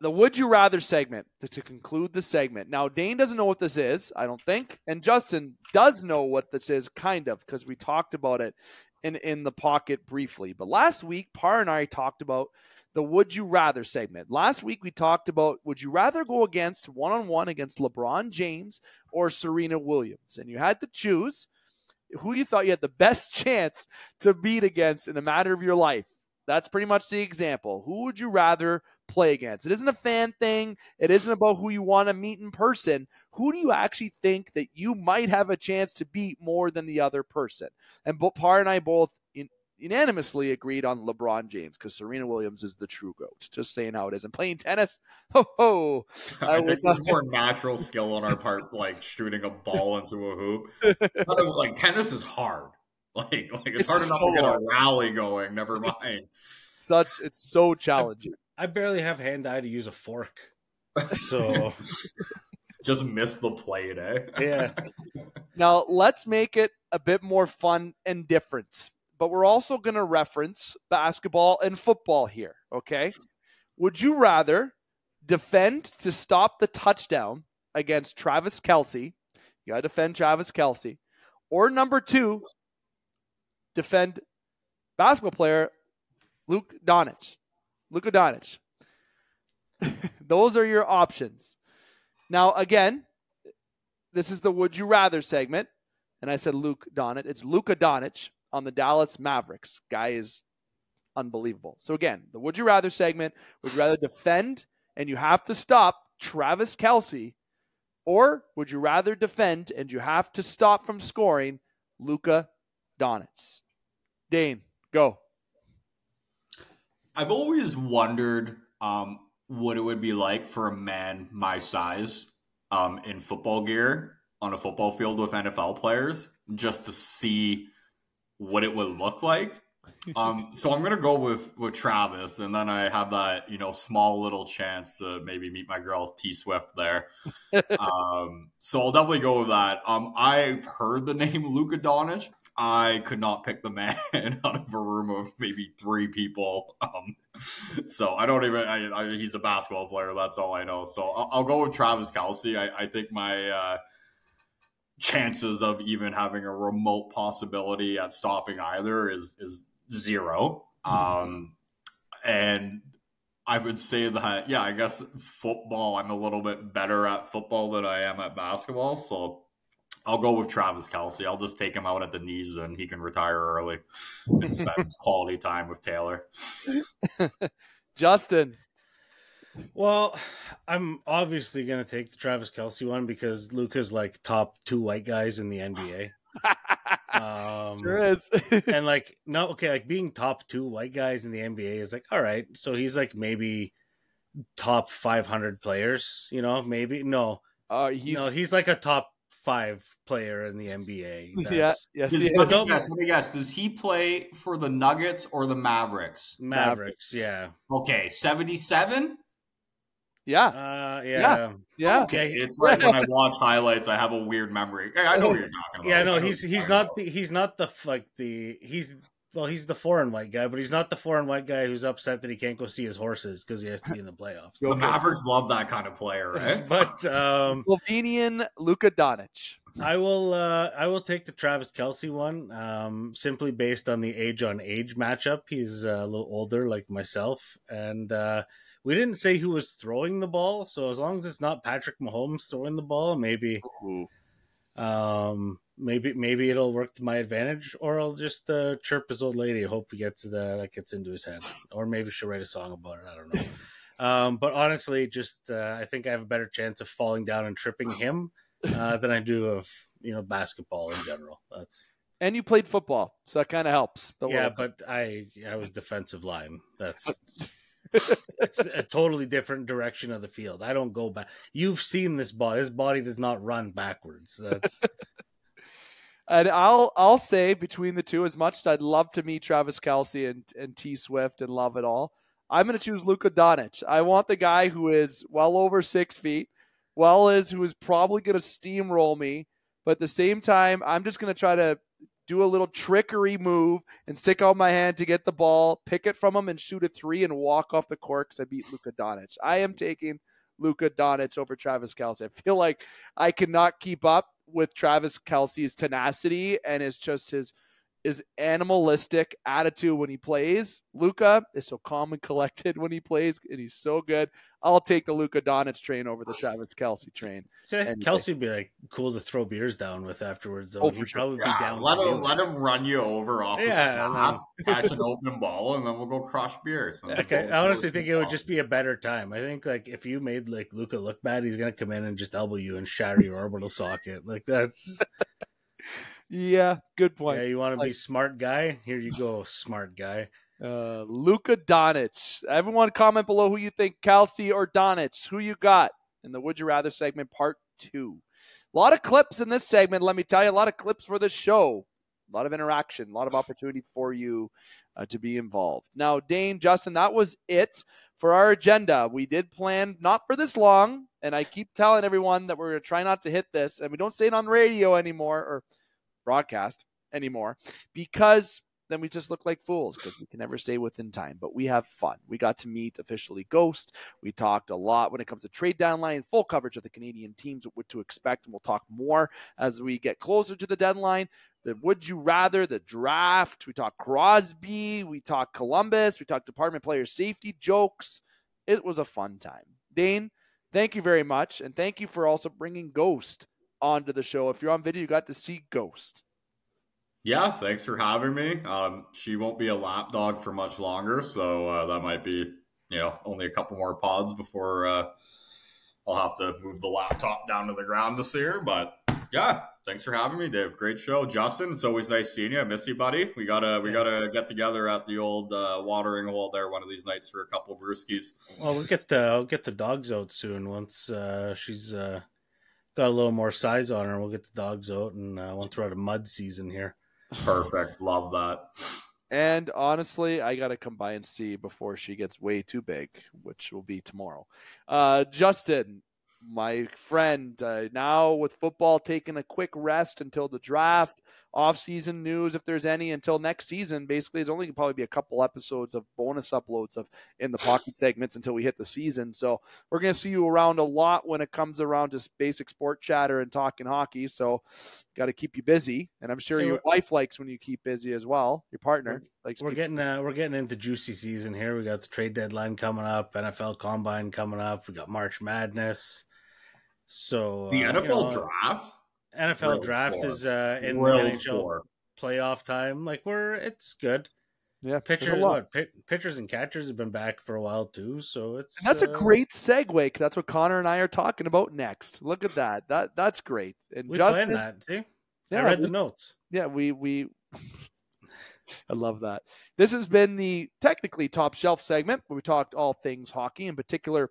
the would you rather segment to, to conclude the segment. Now, Dane doesn't know what this is, I don't think, and Justin does know what this is, kind of, because we talked about it in in the pocket briefly. But last week, Parr and I talked about the would you rather segment. Last week we talked about would you rather go against one on one against LeBron James or Serena Williams, and you had to choose who you thought you had the best chance to beat against in a matter of your life. That's pretty much the example. Who would you rather play against? It isn't a fan thing. It isn't about who you want to meet in person. Who do you actually think that you might have a chance to beat more than the other person? And Parr and I both unanimously agreed on LeBron James because Serena Williams is the true goat. Just saying how it is. And playing tennis, ho ho. I would think there's not- more natural skill on our part, like shooting a ball into a hoop. Like tennis is hard. Like, like it's, It's hard enough so to get hard. a rally going. Never mind. Such it's so challenging. I barely have hand eye to use a fork. So Just miss the plate, eh? yeah, Now, let's make it a bit more fun and different. But we're also going to reference basketball and football here, okay? Would you rather defend to stop the touchdown against Travis Kelce? You got to defend Travis Kelce. Or number two, defend basketball player Luke Doncic. Luka Doncic. Those are your options. Now, again, this is the Would You Rather segment. And I said Luke Doncic. It's Luka Doncic on the Dallas Mavericks. Guy is unbelievable. So, again, the Would You Rather segment would rather defend and you have to stop Travis Kelce, or would you rather defend and you have to stop from scoring Luka Doncic? Dane, go. I've always wondered um, what it would be like for a man my size um, in football gear on a football field with NFL players, just to see what it would look like. Um, so I'm gonna go with with Travis, and then I have that you know small little chance to maybe meet my girl T Swift there. um, so I'll definitely go with that. Um, I've heard the name Luka Doncic. I could not pick the man out of a room of maybe three people. Um, so I don't even. I, I, he's a basketball player. That's all I know. So I'll, I'll go with Travis Kelce. I, I think my uh, chances of even having a remote possibility at stopping either is is zero. Um, and I would say that yeah, I guess football. I'm a little bit better at football than I am at basketball. So I'll go with Travis Kelce. I'll just take him out at the knees and he can retire early and spend quality time with Taylor. Justin. Well, I'm obviously going to take the Travis Kelce one because Luka's like top two white guys in the NBA. Um, sure is. and like, no, okay, like being top two white guys in the NBA is like, all right. So he's like maybe top 500 players, you know, maybe. No, uh, he's no, he's like a top five player in the NBA. Yeah, yes, Does, he let, me guess, let me guess. Does he play for the Nuggets or the Mavericks? Mavericks. Mavericks. Yeah. Okay, seventy-seven. Yeah, Uh, yeah. yeah. Okay. It's like when I watch highlights, I have a weird memory. I know what you're talking about. Yeah, I no, know he's he's not the, he's not the like the he's well he's the foreign white guy, but he's not the foreign white guy who's upset that he can't go see his horses because he has to be in the playoffs. The Mavericks love that kind of player, right? But um, Slovenian Luka Doncic. I will uh, I will take the Travis Kelce one um, simply based on the age on age matchup. He's uh, a little older, like myself, and uh, we didn't say who was throwing the ball. So as long as it's not Patrick Mahomes throwing the ball, maybe um, maybe maybe it'll work to my advantage, or I'll just uh, chirp his old lady. Hope he gets the, that gets into his head, or maybe she'll write a song about it. I don't know. Um, but honestly, just uh, I think I have a better chance of falling down and tripping him uh, than I do of you know basketball in general. That's And you played football, so that kind of helps. yeah, but I I was defensive line. That's it's a totally different direction of the field. I don't go back. You've seen this body. This body does not run backwards. That's And I'll I'll say between the two, as much as I'd love to meet Travis Kelce and, and T Swift and love it all, I'm going to choose Luka Doncic. I want the guy who is well over six feet, well is who is probably going to steamroll me, but at the same time, I'm just going to try to do a little trickery move and stick out my hand to get the ball, pick it from him, and shoot a three and walk off the court because I beat Luka Doncic. I am taking Luka Doncic over Travis Kelce. I feel like I cannot keep up with Travis Kelce's tenacity and is just his his animalistic attitude when he plays. Luka is so calm and collected when he plays, and he's so good. I'll take the Luka Doncic train over the Travis Kelce train. so Anything. Kelce would be like cool to throw beers down with afterwards. Though Oh, he'd sure. probably be Yeah, down. let to him let him run you over off the Yeah, snap, catch an open ball, and then we'll go crush beers. Okay, I honestly think it would just be a better time. I think like if you made like Luka look bad, he's gonna come in and just elbow you and shatter your orbital socket. Like that's Yeah, good point. yeah. You want to be smart guy? Here you go, smart guy. Uh, Luka Doncic. Everyone comment below who you think, Kelce or Doncic. Who you got in the Would You Rather segment, part two. A lot of clips in this segment, let me tell you. A lot of clips for this show. A lot of interaction, a lot of opportunity for you uh, to be involved. Now, Dane, Justin, that was it for our agenda. We did plan not for this long, and I keep telling everyone that we're going to try not to hit this, and we don't say it on radio anymore or broadcast anymore because then we just look like fools because we can never stay within time. But we have fun. We got to meet officially Ghost. We talked a lot when it comes to trade deadline, full coverage of the Canadian teams, what to expect, and we'll talk more as we get closer to the deadline. The would you rather, the draft. We talk Crosby. We talk Columbus. We talk department player safety jokes. It was a fun time. Dane, thank you very much, and thank you for also bringing Ghost onto the show. If you're on video, you got to see Ghost. Yeah, thanks for having me. Um, she won't be a lapdog for much longer, so uh, that might be, you know, only a couple more pods before uh, I'll have to move the laptop down to the ground to see her. But yeah, thanks for having me, Dave. Great show, Justin. It's always nice seeing you. I miss you, buddy. We gotta we gotta get together at the old uh, watering hole there one of these nights for a couple brewskis. Well, we'll get the I'll get the dogs out soon once uh, she's uh, got a little more size on her. We'll get the dogs out and uh, once we're out of mud season here. Perfect. Love that. And honestly, I got to come by and see before she gets way too big, which will be tomorrow. Uh, Justin, my friend, uh, now with football taking a quick rest until the draft, off-season news, if there's any, until next season. Basically, it's only gonna probably be a couple episodes of bonus uploads of in the pocket segments until we hit the season. So we're gonna see you around a lot when it comes around just basic sport chatter and talking hockey. So got to keep you busy, and I'm sure Hey, your wife likes when you keep busy as well. Your partner likes. We're getting uh, we're getting into juicy season here. We got the trade deadline coming up, NFL Combine coming up. We got March Madness. So The uh, NFL you know, draft. NFL draft for. is uh, in the NHL for. playoff time. Like we're it's good. Yeah, Pitcher, what, pitchers and catchers have been back for a while too, so it's and that's uh, a great segue because that's what Connor and I are talking about next. Look at that. That that's great. And We Justin, planned that. See, yeah, I read we- the notes. yeah, we we. I love that. This has been the technically top shelf segment where we talked all things hockey, in particular.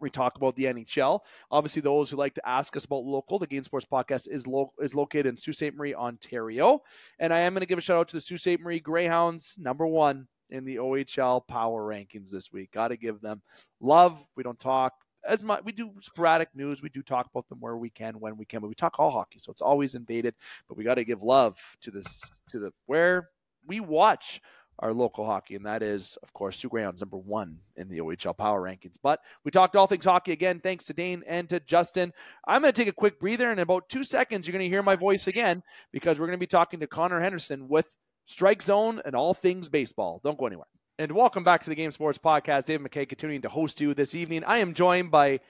We talk about the NHL. Obviously, those who like to ask us about local, the Game Sports Podcast is lo- is located in Sault Ste. Marie, Ontario, and I am going to give a shout out to the Sault Ste. Marie Greyhounds, number one in the OHL power rankings this week. Got to give them love. We don't talk as much. We do sporadic news. We do talk about them where we can, when we can, but we talk all hockey, so it's always invaded. But we got to give love to this to the where we watch our local hockey, and that is, of course, Soo Greyhounds number one in the OHL power rankings. But we talked all things hockey again, thanks to Dane and to Justin. I'm going to take a quick breather, and in about two seconds, you're going to hear my voice again because we're going to be talking to Connor Henderson with Strike Zone and all things baseball. Don't go anywhere. And welcome back to the Game Sports Podcast. David McCaig continuing to host you this evening. I am joined by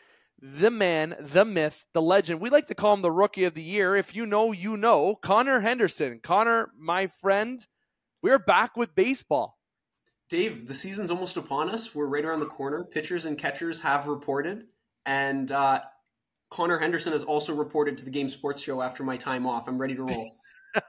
the man, the myth, the legend. We like to call him the rookie of the year. If you know, you know. Connor Henderson. Connor, my friend, we're back with baseball. Dave, the season's almost upon us. We're right around the corner. Pitchers and catchers have reported, and uh, Connor Henderson has also reported to the Game Sports Show after my time off. I'm ready to roll.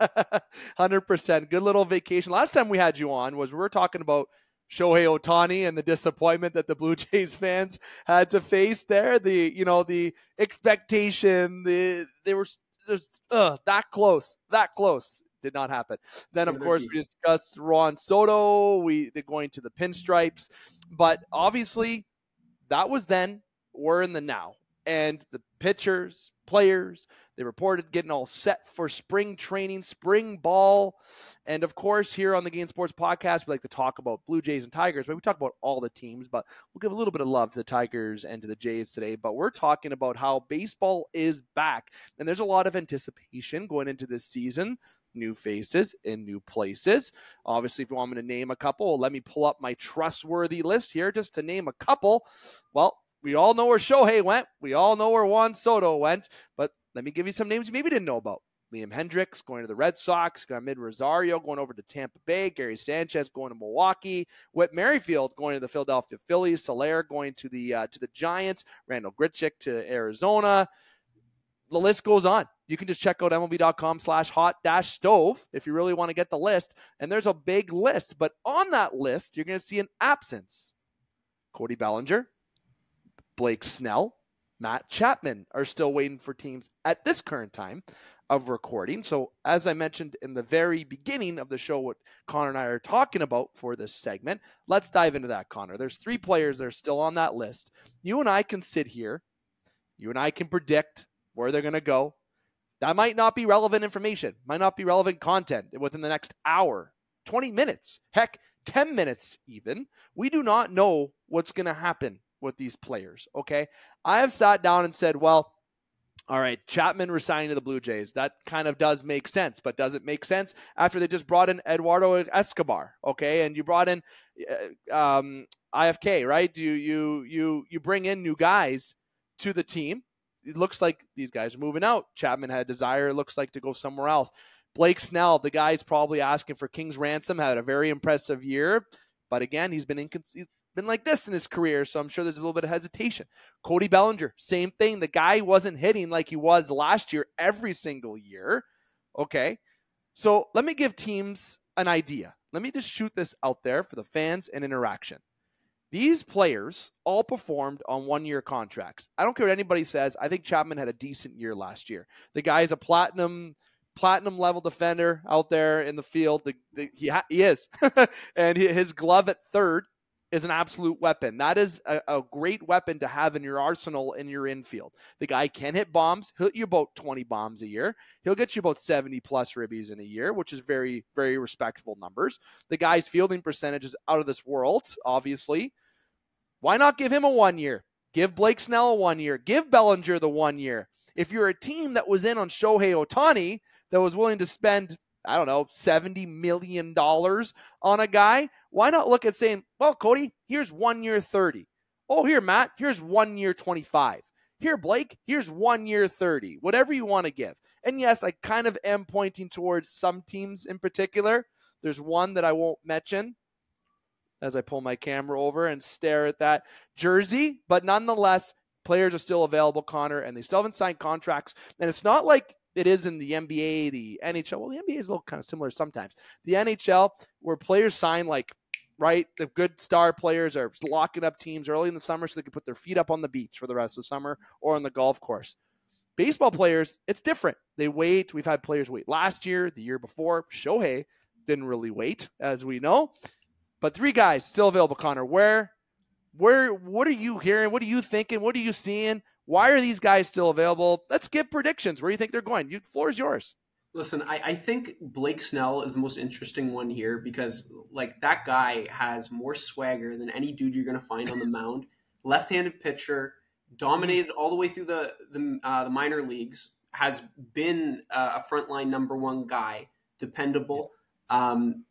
100%. Good little vacation. Last time we had you on was we were talking about Shohei Ohtani and the disappointment that the Blue Jays fans had to face there. The, you know, the expectation, the, they were just, uh, that close, that close. Did not happen. Then, of course, we discussed Juan Soto. We they're going to the pinstripes, but obviously, that was then. We're in the now, and the pitchers, players, they reported getting all set for spring training, spring ball. And of course, here on the Game Sports Podcast, we like to talk about Blue Jays and Tigers, but we talk about all the teams, but we'll give a little bit of love to the Tigers and to the Jays today. But we're talking about how baseball is back. And there's a lot of anticipation going into this season. New faces in new places. Obviously, if you want me to name a couple, let me pull up my trustworthy list here just to name a couple. Well, we all know where Shohei went. We all know where Juan Soto went. But let me give you some names you maybe didn't know about. Liam Hendriks going to the Red Sox, got Amed Rosario going over to Tampa Bay, Gary Sanchez going to Milwaukee, Whit Merrifield going to the Philadelphia Phillies, Soler going to the uh, to the Giants, Randal Grichuk to Arizona. The list goes on. You can just check out MLB.com slash hot dash stove if you really want to get the list. And there's a big list. But on that list, you're going to see an absence. Cody Bellinger, Blake Snell, Matt Chapman are still waiting for teams at this current time of recording. So, as I mentioned in the very beginning of the show, what Connor and I are talking about for this segment, let's dive into that, Connor. There's three players that are still on that list. You and I can sit here, you and I can predict where they're going to go. That might not be relevant information, might not be relevant content within the next hour, 20 minutes, heck, 10 minutes even. We do not know what's going to happen with these players, okay? I have sat down and said, well, all right, Chapman resigning to the Blue Jays. That kind of does make sense, but does it make sense after they just brought in Eduardo Escobar? Okay, and you brought in uh, um, IFK, right? You you you you bring in new guys to the team. It looks like these guys are moving out. Chapman had a desire. It looks like to go somewhere else. Blake Snell, the guy's probably asking for King's ransom. Had a very impressive year, but again, he's been incons- been like this in his career, so I'm sure there's a little bit of hesitation. Cody Bellinger, same thing. The guy wasn't hitting like he was last year every single year. Okay. So let me give teams an idea. Let me just shoot this out there for the fans and interaction. These players all performed on one year contracts. I don't care what anybody says. I think Chapman had a decent year last year. The guy is a platinum platinum level defender out there in the field. The, the, he, ha- he is. and his glove at third is an absolute weapon. That is a, a, great weapon to have in your arsenal in your infield. The guy can hit bombs. He'll hit you about 20 bombs a year. He'll get you about 70 plus ribbies in a year, which is very, very respectable numbers. The guy's fielding percentage is out of this world, obviously. Why not give him a one year? Give Blake Snell a one year. Give Bellinger the one year. If you're a team that was in on Shohei Ohtani that was willing to spend I don't know, $70 million on a guy. Why not look at saying, well, Cody, here's one year 30. Oh, here, Matt, here's one year 25. Here, Blake, here's one year 30. Whatever you want to give. And yes, I kind of am pointing towards some teams in particular. There's one that I won't mention as I pull my camera over and stare at that jersey, but nonetheless, players are still available, Connor, and they still haven't signed contracts. And it's not like it is in the NBA, the NHL. Well, the NBA is a little kind of similar sometimes. The NHL, where players sign like right? The good star players are locking up teams early in the summer so they can put their feet up on the beach for the rest of the summer or on the golf course. Baseball players, it's different. They wait. We've had players wait last year, the year before. Shohei didn't really wait, as we know. But three guys still available, Connor. Where, where, what are you hearing? What are you thinking? What are you seeing? Why are these guys still available? Let's give predictions. Where do you think they're going? You, floor is yours. Listen, I, I think Blake Snell is the most interesting one here because like that guy has more swagger than any dude you're going to find on the mound. Left-handed pitcher, dominated all the way through the the, uh, the minor leagues, has been uh, a frontline number one guy, dependable. Um,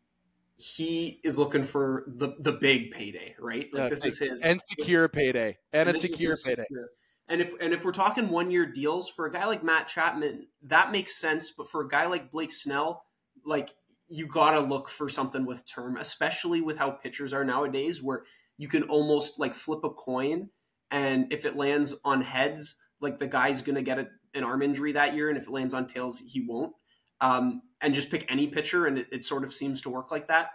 he is looking for the the big payday, right? Like yeah, this is his and secure this, payday and, and a secure payday. Secure. And if and if we're talking one year deals for a guy like Matt Chapman, that makes sense. But for a guy like Blake Snell, like you gotta look for something with term, especially with how pitchers are nowadays, where you can almost like flip a coin, and if it lands on heads, like the guy's gonna get a, an arm injury that year, and if it lands on tails, he won't. Um, and just pick any pitcher, and it, it, sort of seems to work like that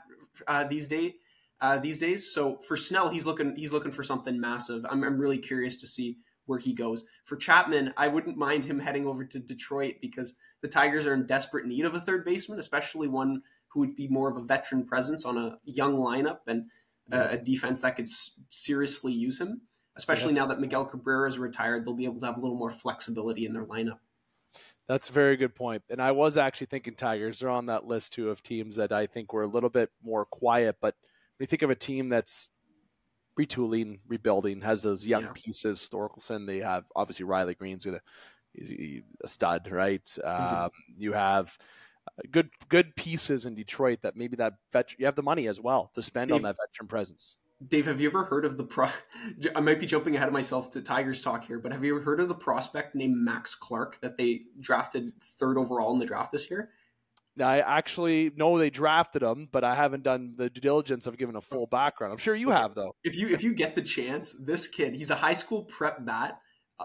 uh, these days. Uh, these days, so for Snell, he's looking he's looking for something massive. I'm, I'm really curious to see where he goes. For Chapman, I wouldn't mind him heading over to Detroit because the Tigers are in desperate need of a third baseman, especially one who would be more of a veteran presence on a young lineup and uh, a defense that could s- seriously use him. Especially yeah. now that Miguel Cabrera is retired, they'll be able to have a little more flexibility in their lineup. That's a very good point. And I was actually thinking Tigers. They're on that list too of teams that I think were a little bit more quiet. But when you think of a team that's retooling, rebuilding, has those young yeah. pieces. Torkelson, they have obviously Riley Greene's gonna he's a stud, right? Mm-hmm. Um, you have uh, good good pieces in Detroit that maybe that veteran you have the money as well to spend Dave, on that veteran presence. Dave, have you ever heard of the pro? I might be jumping ahead of myself to Tigers talk here, but have you ever heard of the prospect named Max Clark that they drafted third overall in the draft this year? I actually know they drafted him, but I haven't done the due diligence of giving a full background. I'm sure you have though. If you if you get the chance, this kid, he's a high school prep bat,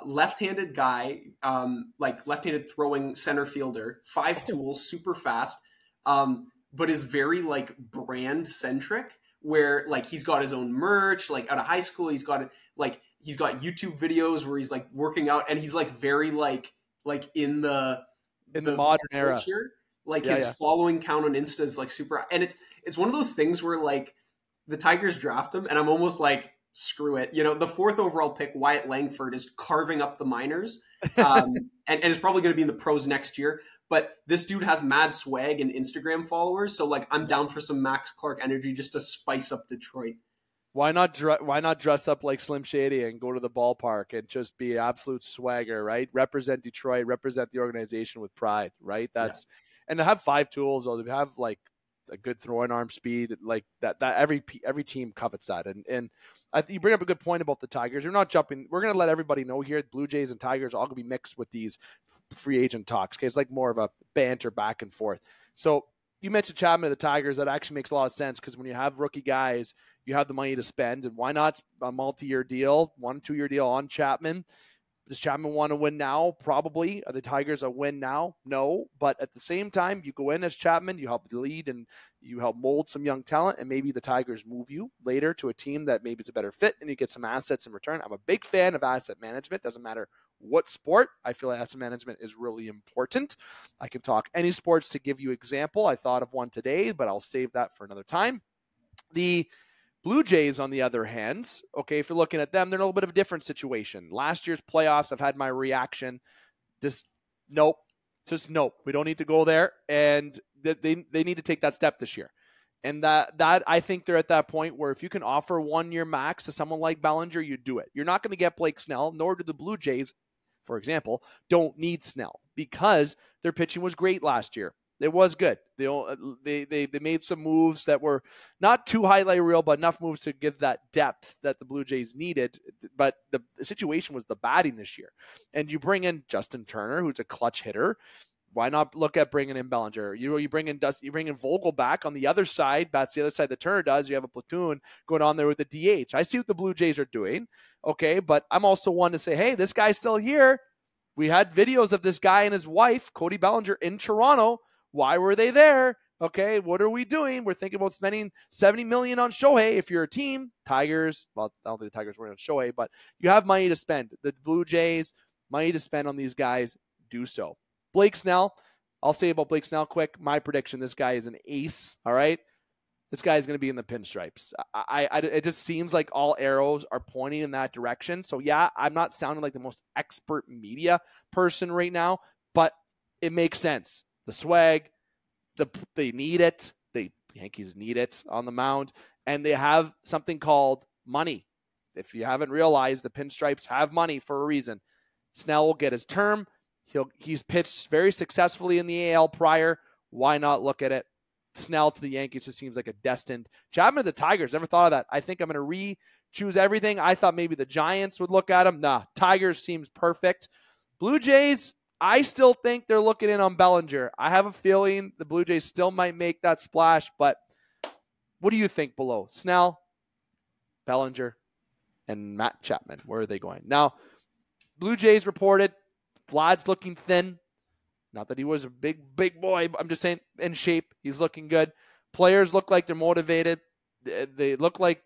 left-handed guy, um, like left-handed throwing center fielder, five tools, super fast, um, but is very like brand centric. Where like he's got his own merch, like out of high school, he's got it like he's got YouTube videos where he's like working out, and he's like very like like in the in the, the modern era. Like yeah, his yeah. following count on Insta is like super, and it's it's one of those things where like the Tigers draft him, and I'm almost like screw it. You know, the fourth overall pick, Wyatt Langford, is carving up the minors, um, and, and is probably going to be in the pros next year. But this dude has mad swag and Instagram followers, so like I'm down for some Max Clark energy just to spice up Detroit. Why not? Why not dress up like Slim Shady and go to the ballpark and just be absolute swagger, right? Represent Detroit, represent the organization with pride, right? That's yeah and to have five tools or to have like a good throwing arm speed like that that every every team covets that and and I, you bring up a good point about the Tigers. We're not jumping. We're going to let everybody know here. Blue Jays and Tigers all going to be mixed with these free agent talks. Okay, it's like more of a banter back and forth. So you mentioned Chapman of the Tigers. That actually makes a lot of sense because when you have rookie guys, you have the money to spend, and why not a multi-year deal, one two-year deal on Chapman? Does Chapman want to win now? Probably. Are the Tigers a win now? No. But at the same time, you go in as Chapman, you help lead and you help mold some young talent, and maybe the Tigers move you later to a team that maybe is a better fit and you get some assets in return. I'm a big fan of asset management. Doesn't matter what sport. I feel like asset management is really important. I can talk any sports to give you example. I thought of one today, but I'll save that for another time. The Blue Jays, on the other hand, okay, if you're looking at them, they're in a little bit of a different situation. Last year's playoffs, I've had my reaction. Just nope, just nope. We don't need to go there, and they they need to take that step this year. And that that I think they're at that point where if you can offer one year max to someone like Bellinger, you do it. You're not going to get Blake Snell, nor do the Blue Jays, for example, don't need Snell because their pitching was great last year it was good. They, uh, they they they made some moves that were not too highlight reel, but enough moves to give that depth that the Blue Jays needed. But the, the situation was the batting this year, and you bring in Justin Turner, who's a clutch hitter. Why not look at bringing in Bellinger? You you bring in Dust, you bring in Vogelbach on the other side. That's the other side that Turner does. You have a platoon going on there with the DH. I see what the Blue Jays are doing. Okay, but I'm also one to say, hey, this guy's still here. We had videos of this guy and his wife, Cody Bellinger, in Toronto. Why were they there? Okay, what are we doing? We're thinking about spending 70 million on Shohei. If you're a team, Tigers, well, I don't think the Tigers were on Shohei, but you have money to spend. The Blue Jays, money to spend on these guys, do so. Blake Snell, I'll say about Blake Snell quick. My prediction: this guy is an ace. All right, this guy is going to be in the pinstripes. I, I, it just seems like all arrows are pointing in that direction. So yeah, I'm not sounding like the most expert media person right now, but it makes sense. The swag, the they need it. The Yankees need it on the mound, and they have something called money. If you haven't realized, the pinstripes have money for a reason. Snell will get his term. He'll he's pitched very successfully in the AL prior. Why not look at it? Snell to the Yankees just seems like a destined Chapman to the Tigers. Never thought of that. I think I'm going to re choose everything. I thought maybe the Giants would look at him. Nah, Tigers seems perfect. Blue Jays, I still think they're looking in on Bellinger. I have a feeling the Blue Jays still might make that splash, but what do you think below? Snell, Bellinger, and Matt Chapman. Where are they going? Now, Blue Jays reported Vlad's looking thin. Not that he was a big, big boy. I'm just saying in shape. He's looking good. Players look like they're motivated. They look like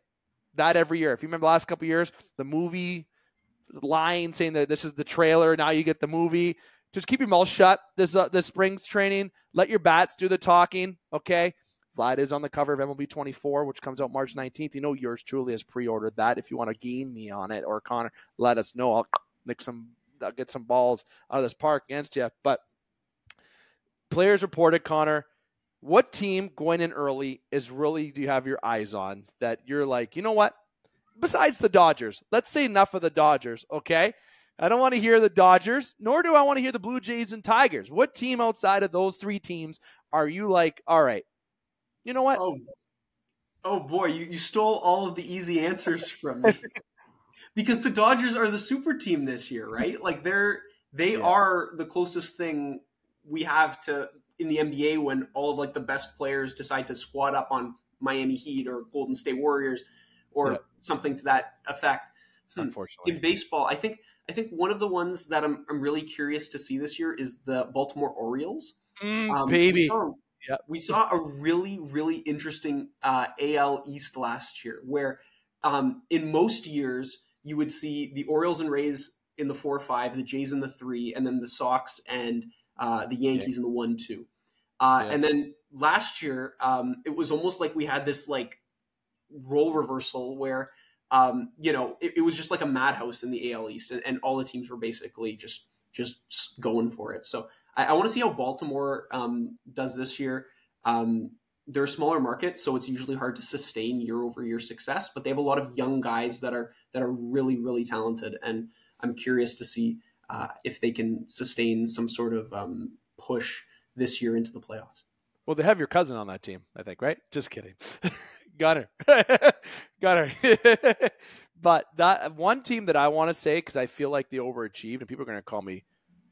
that every year. If you remember the last couple years, the movie line saying that this is the trailer, now you get the movie. Just keep your mouth shut. This uh, this spring's training. Let your bats do the talking. Okay. Vlad is on the cover of MLB 24, which comes out March 19th. You know yours truly has pre-ordered that. If you want to game me on it or Connor, let us know. I'll nick some I'll get some balls out of this park against you. But players reported, Connor, what team going in early is really do you have your eyes on that you're like, you know what? Besides the Dodgers, let's say enough of the Dodgers, okay? I don't want to hear the Dodgers, nor do I want to hear the Blue Jays and Tigers. What team outside of those three teams are you like, all right, you know what? Oh, oh boy, you, you stole all of the easy answers from me. because the Dodgers are the super team this year, right? Like they're they yeah. are the closest thing we have to in the NBA when all of like the best players decide to squad up on Miami Heat or Golden State Warriors or yeah. something to that effect. Hmm. Unfortunately, in baseball, I think I think one of the ones that I'm I'm really curious to see this year is the Baltimore Orioles. Mm, um, baby. We saw, yep. we saw a really really interesting uh, AL East last year where um, in most years you would see the Orioles and Rays in the four or five, the Jays in the three, and then the Sox and uh, the Yankees yeah. in the one two. Uh, yeah. And then last year, um, it was almost like we had this like role reversal where um, you know it, it, was just like a madhouse in the AL East, and, and, all the teams were basically just just going for it. So I, I want to see how Baltimore um, does this year. Um, they're a smaller market, so it's usually hard to sustain year over year success. But they have a lot of young guys that are that are really really talented, and I'm curious to see uh, if they can sustain some sort of um, push this year into the playoffs. Well, they have your cousin on that team, I think, right? Just kidding. Got her. Got her. but that one team that I want to say because I feel like they overachieved, and people are going to call me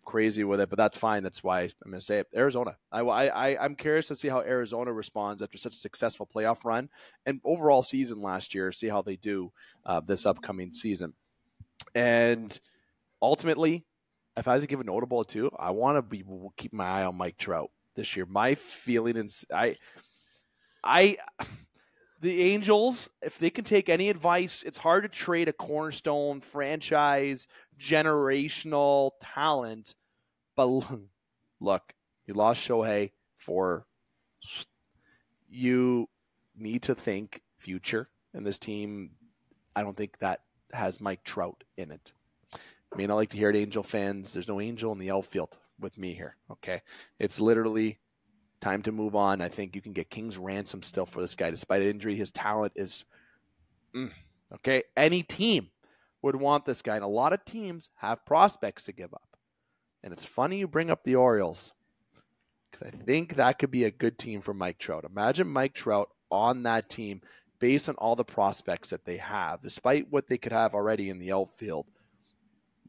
crazy with it, but that's fine. That's why I'm going to say it. Arizona. I, I, I'm curious to see how Arizona responds after such a successful playoff run and overall season last year. See how they do uh, this upcoming season. And ultimately, if I had to give a notable too, I want to be keep my eye on Mike Trout this year. My feeling is I, I, the Angels, if they can take any advice, it's hard to trade a cornerstone franchise generational talent. But look, you lost Shohei for you need to think future. And this team, I don't think that has Mike Trout in it. I mean, I like to hear it, Angel fans. There's no Angel in the outfield with me here. Okay. It's literally time to move on. I think you can get King's ransom still for this guy. Despite injury, his talent is mm, okay. Any team would want this guy. And a lot of teams have prospects to give up. And it's funny you bring up the Orioles because I think that could be a good team for Mike Trout. Imagine Mike Trout on that team based on all the prospects that they have, despite what they could have already in the outfield.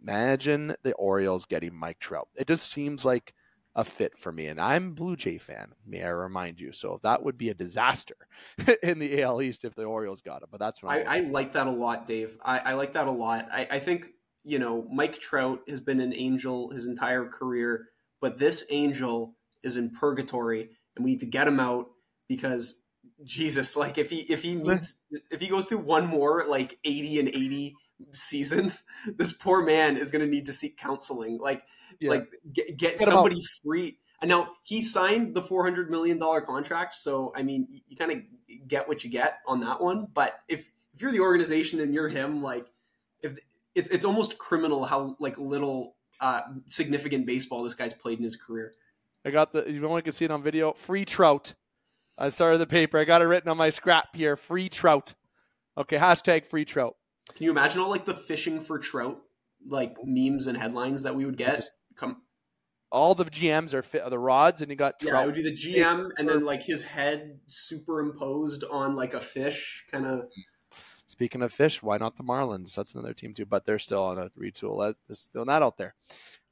Imagine the Orioles getting Mike Trout. It just seems like a fit for me. And I'm Blue Jay fan, may I remind you. So that would be a disaster in the AL East if the Orioles got him. But that's what I, I like that a lot, Dave. I, I like that a lot. I, I think you know Mike Trout has been an angel his entire career, but this angel is in purgatory, and we need to get him out because Jesus, like if he if he needs if he goes through one more like eighty and eighty season, this poor man is going to need to seek counseling. Like yeah. like get, get, somebody free. And now he signed the four hundred million dollar contract, so I mean, you kind of get what you get on that one. But if if you're the organization and you're him, like if it's it's almost criminal how like little uh, significant baseball this guy's played in his career. I got the. You only can see it on video. Free trout. I started the paper. I got it written on my scrap here. Free trout. Okay, hashtag free trout. Can you imagine all like the fishing for trout like memes and headlines that we would get? Just Come. All the GMs are fit, of the rods, and you got trout. Yeah, it would be the GM, and then like his head superimposed on like a fish, kind of. Speaking of fish, why not the Marlins? That's another team too, but they're still on a retool. Let's throw out there.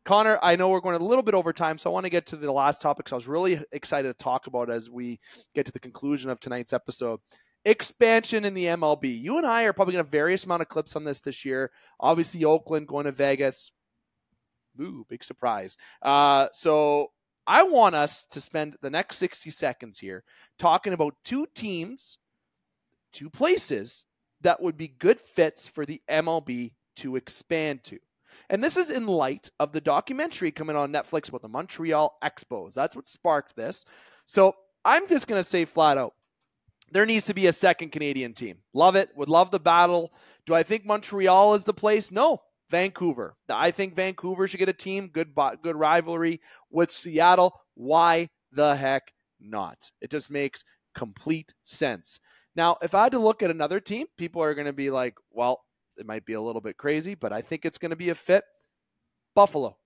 Connor, I know we're going a little bit over time, so I want to get to the last topics I was really excited to talk about as we get to the conclusion of tonight's episode. Expansion in the MLB. You and I are probably going to have various amount of clips on this this year. Obviously, Oakland going to Vegas. Ooh, big surprise. Uh, so I want us to spend the next 60 seconds here talking about two teams, two places that would be good fits for the MLB to expand to. And this is in light of the documentary coming on Netflix about the Montreal Expos. That's what sparked this. So I'm just going to say flat out there needs to be a second Canadian team. Love it. Would love the battle. Do I think Montreal is the place? No. Vancouver. I think Vancouver should get a team. Good, good rivalry with Seattle. Why the heck not? It just makes complete sense. Now, if I had to look at another team, people are going to be like, well, it might be a little bit crazy, but I think it's going to be a fit. Buffalo.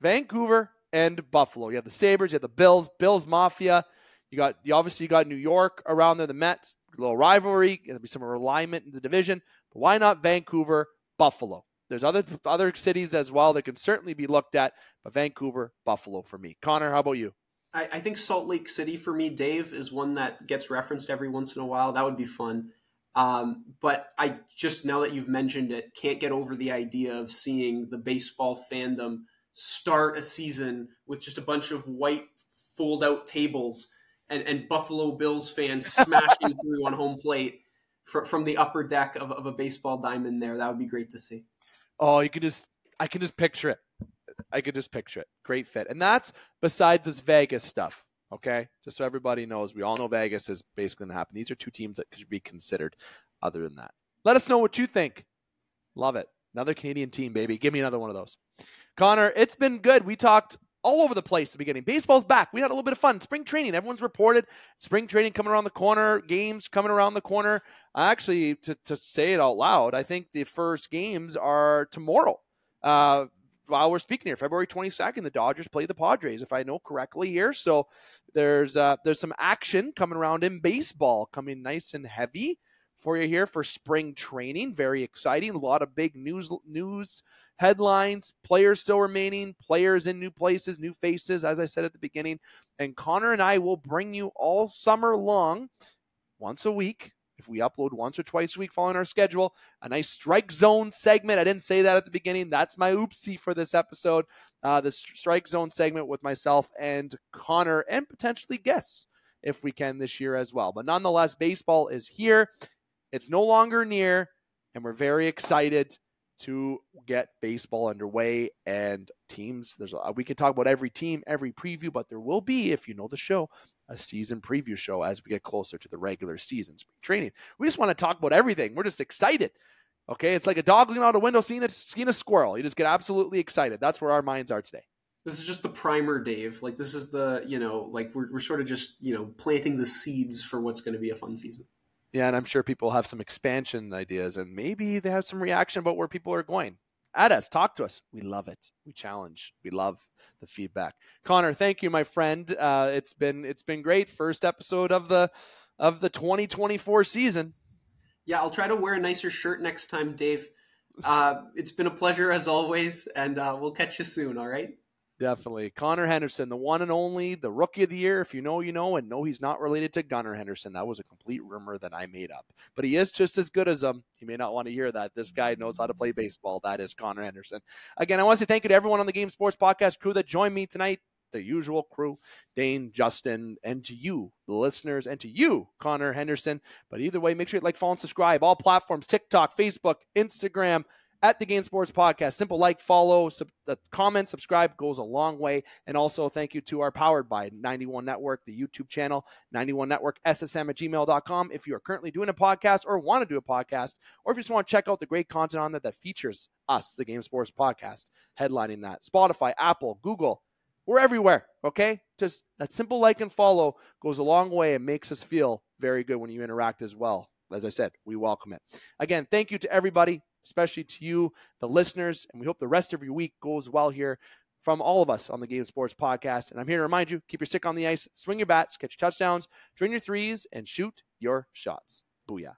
Vancouver and Buffalo. You have the Sabres, you have the Bills, Bills Mafia. You got you obviously you got New York around there, the Mets, little rivalry, there'll be some alignment in the division. But why not Vancouver, Buffalo? There's other other cities as well that can certainly be looked at, but Vancouver, Buffalo for me. Connor, how about you? I, I think Salt Lake City for me, Dave, is one that gets referenced every once in a while. That would be fun. Um, but I just now that you've mentioned it, can't get over the idea of seeing the baseball fandom start a season with just a bunch of white fold out tables and, and Buffalo Bills fans smashing through on home plate for, from the upper deck of, of a baseball diamond there. That would be great to see. Oh, you could just I can just picture it. I could just picture it. Great fit. And that's besides this Vegas stuff. Okay, just so everybody knows, we all know Vegas is basically going to happen. These are two teams that could be considered. Other than that, let us know what you think. Love it. Another Canadian team, baby. Give me another one of those. Connor, it's been good. We talked all over the place at the beginning. Baseball's back. We had a little bit of fun. Spring training. Everyone's reported spring training coming around the corner, games coming around the corner. Actually, to, to say it out loud, I think the first games are tomorrow. Uh, while we're speaking here, February 22nd, the Dodgers play the Padres, if I know correctly here. So there's uh, there's some action coming around in baseball, coming nice and heavy for you here for spring training. Very exciting. A lot of big news news headlines. Players still remaining. Players in new places, new faces. As I said at the beginning, and Connor and I will bring you all summer long, once a week, if we upload once or twice a week following our schedule, a nice strike zone segment. I didn't say that at the beginning. That's my oopsie for this episode. Uh, the strike zone segment with myself and Connor and potentially guests if we can this year as well. But nonetheless, baseball is here. It's no longer near, and we're very excited to get baseball underway and teams. There's a, we can talk about every team, every preview, but there will be, if you know the show, a season preview show as we get closer to the regular season spring training. We just want to talk about everything. We're just excited. Okay, it's like a dog looking out a window seeing a, seeing a squirrel. You just get absolutely excited. That's where our minds are today. This is just the primer, Dave. Like this is the you know like we're we're sort of just you know planting the seeds for what's going to be a fun season. Yeah, and I'm sure people have some expansion ideas, and maybe they have some reaction about where people are going. At us, talk to us. We love it. We challenge. We love the feedback. Connor, thank you, my friend. Uh, it's been it's been great. First episode of the of the 2024 season. Yeah, I'll try to wear a nicer shirt next time, Dave. Uh, it's been a pleasure as always, and uh, we'll catch you soon. All right. Definitely. Connor Henderson, the one and only, the rookie of the year. If you know, you know, and no, he's not related to Gunnar Henderson. That was a complete rumor that I made up. But he is just as good as him. You may not want to hear that. This guy knows how to play baseball. That is Connor Henderson. Again, I want to say thank you to everyone on the Game Sports Podcast crew that joined me tonight. The usual crew, Dane, Justin, and to you, the listeners, and to you, Connor Henderson. But either way, make sure you like, follow, and subscribe. All platforms TikTok, Facebook, Instagram, at the Game Sports Podcast. Simple like, follow, sub, uh, comment, subscribe goes a long way. And also thank you to our Powered by 91 Network, the YouTube channel, 91 Network, SSM at gmail.com. If you are currently doing a podcast or want to do a podcast, or if you just want to check out the great content on that that features us, the Game Sports Podcast, headlining that. Spotify, Apple, Google, we're everywhere. Okay. Just that simple like and follow goes a long way and makes us feel very good when you interact as well. As I said, we welcome it. Again, thank you to everybody especially to you, the listeners. And we hope the rest of your week goes well here from all of us on the Game Sports Podcast. And I'm here to remind you keep your stick on the ice, swing your bats, catch your touchdowns, train your threes, and shoot your shots. Booyah.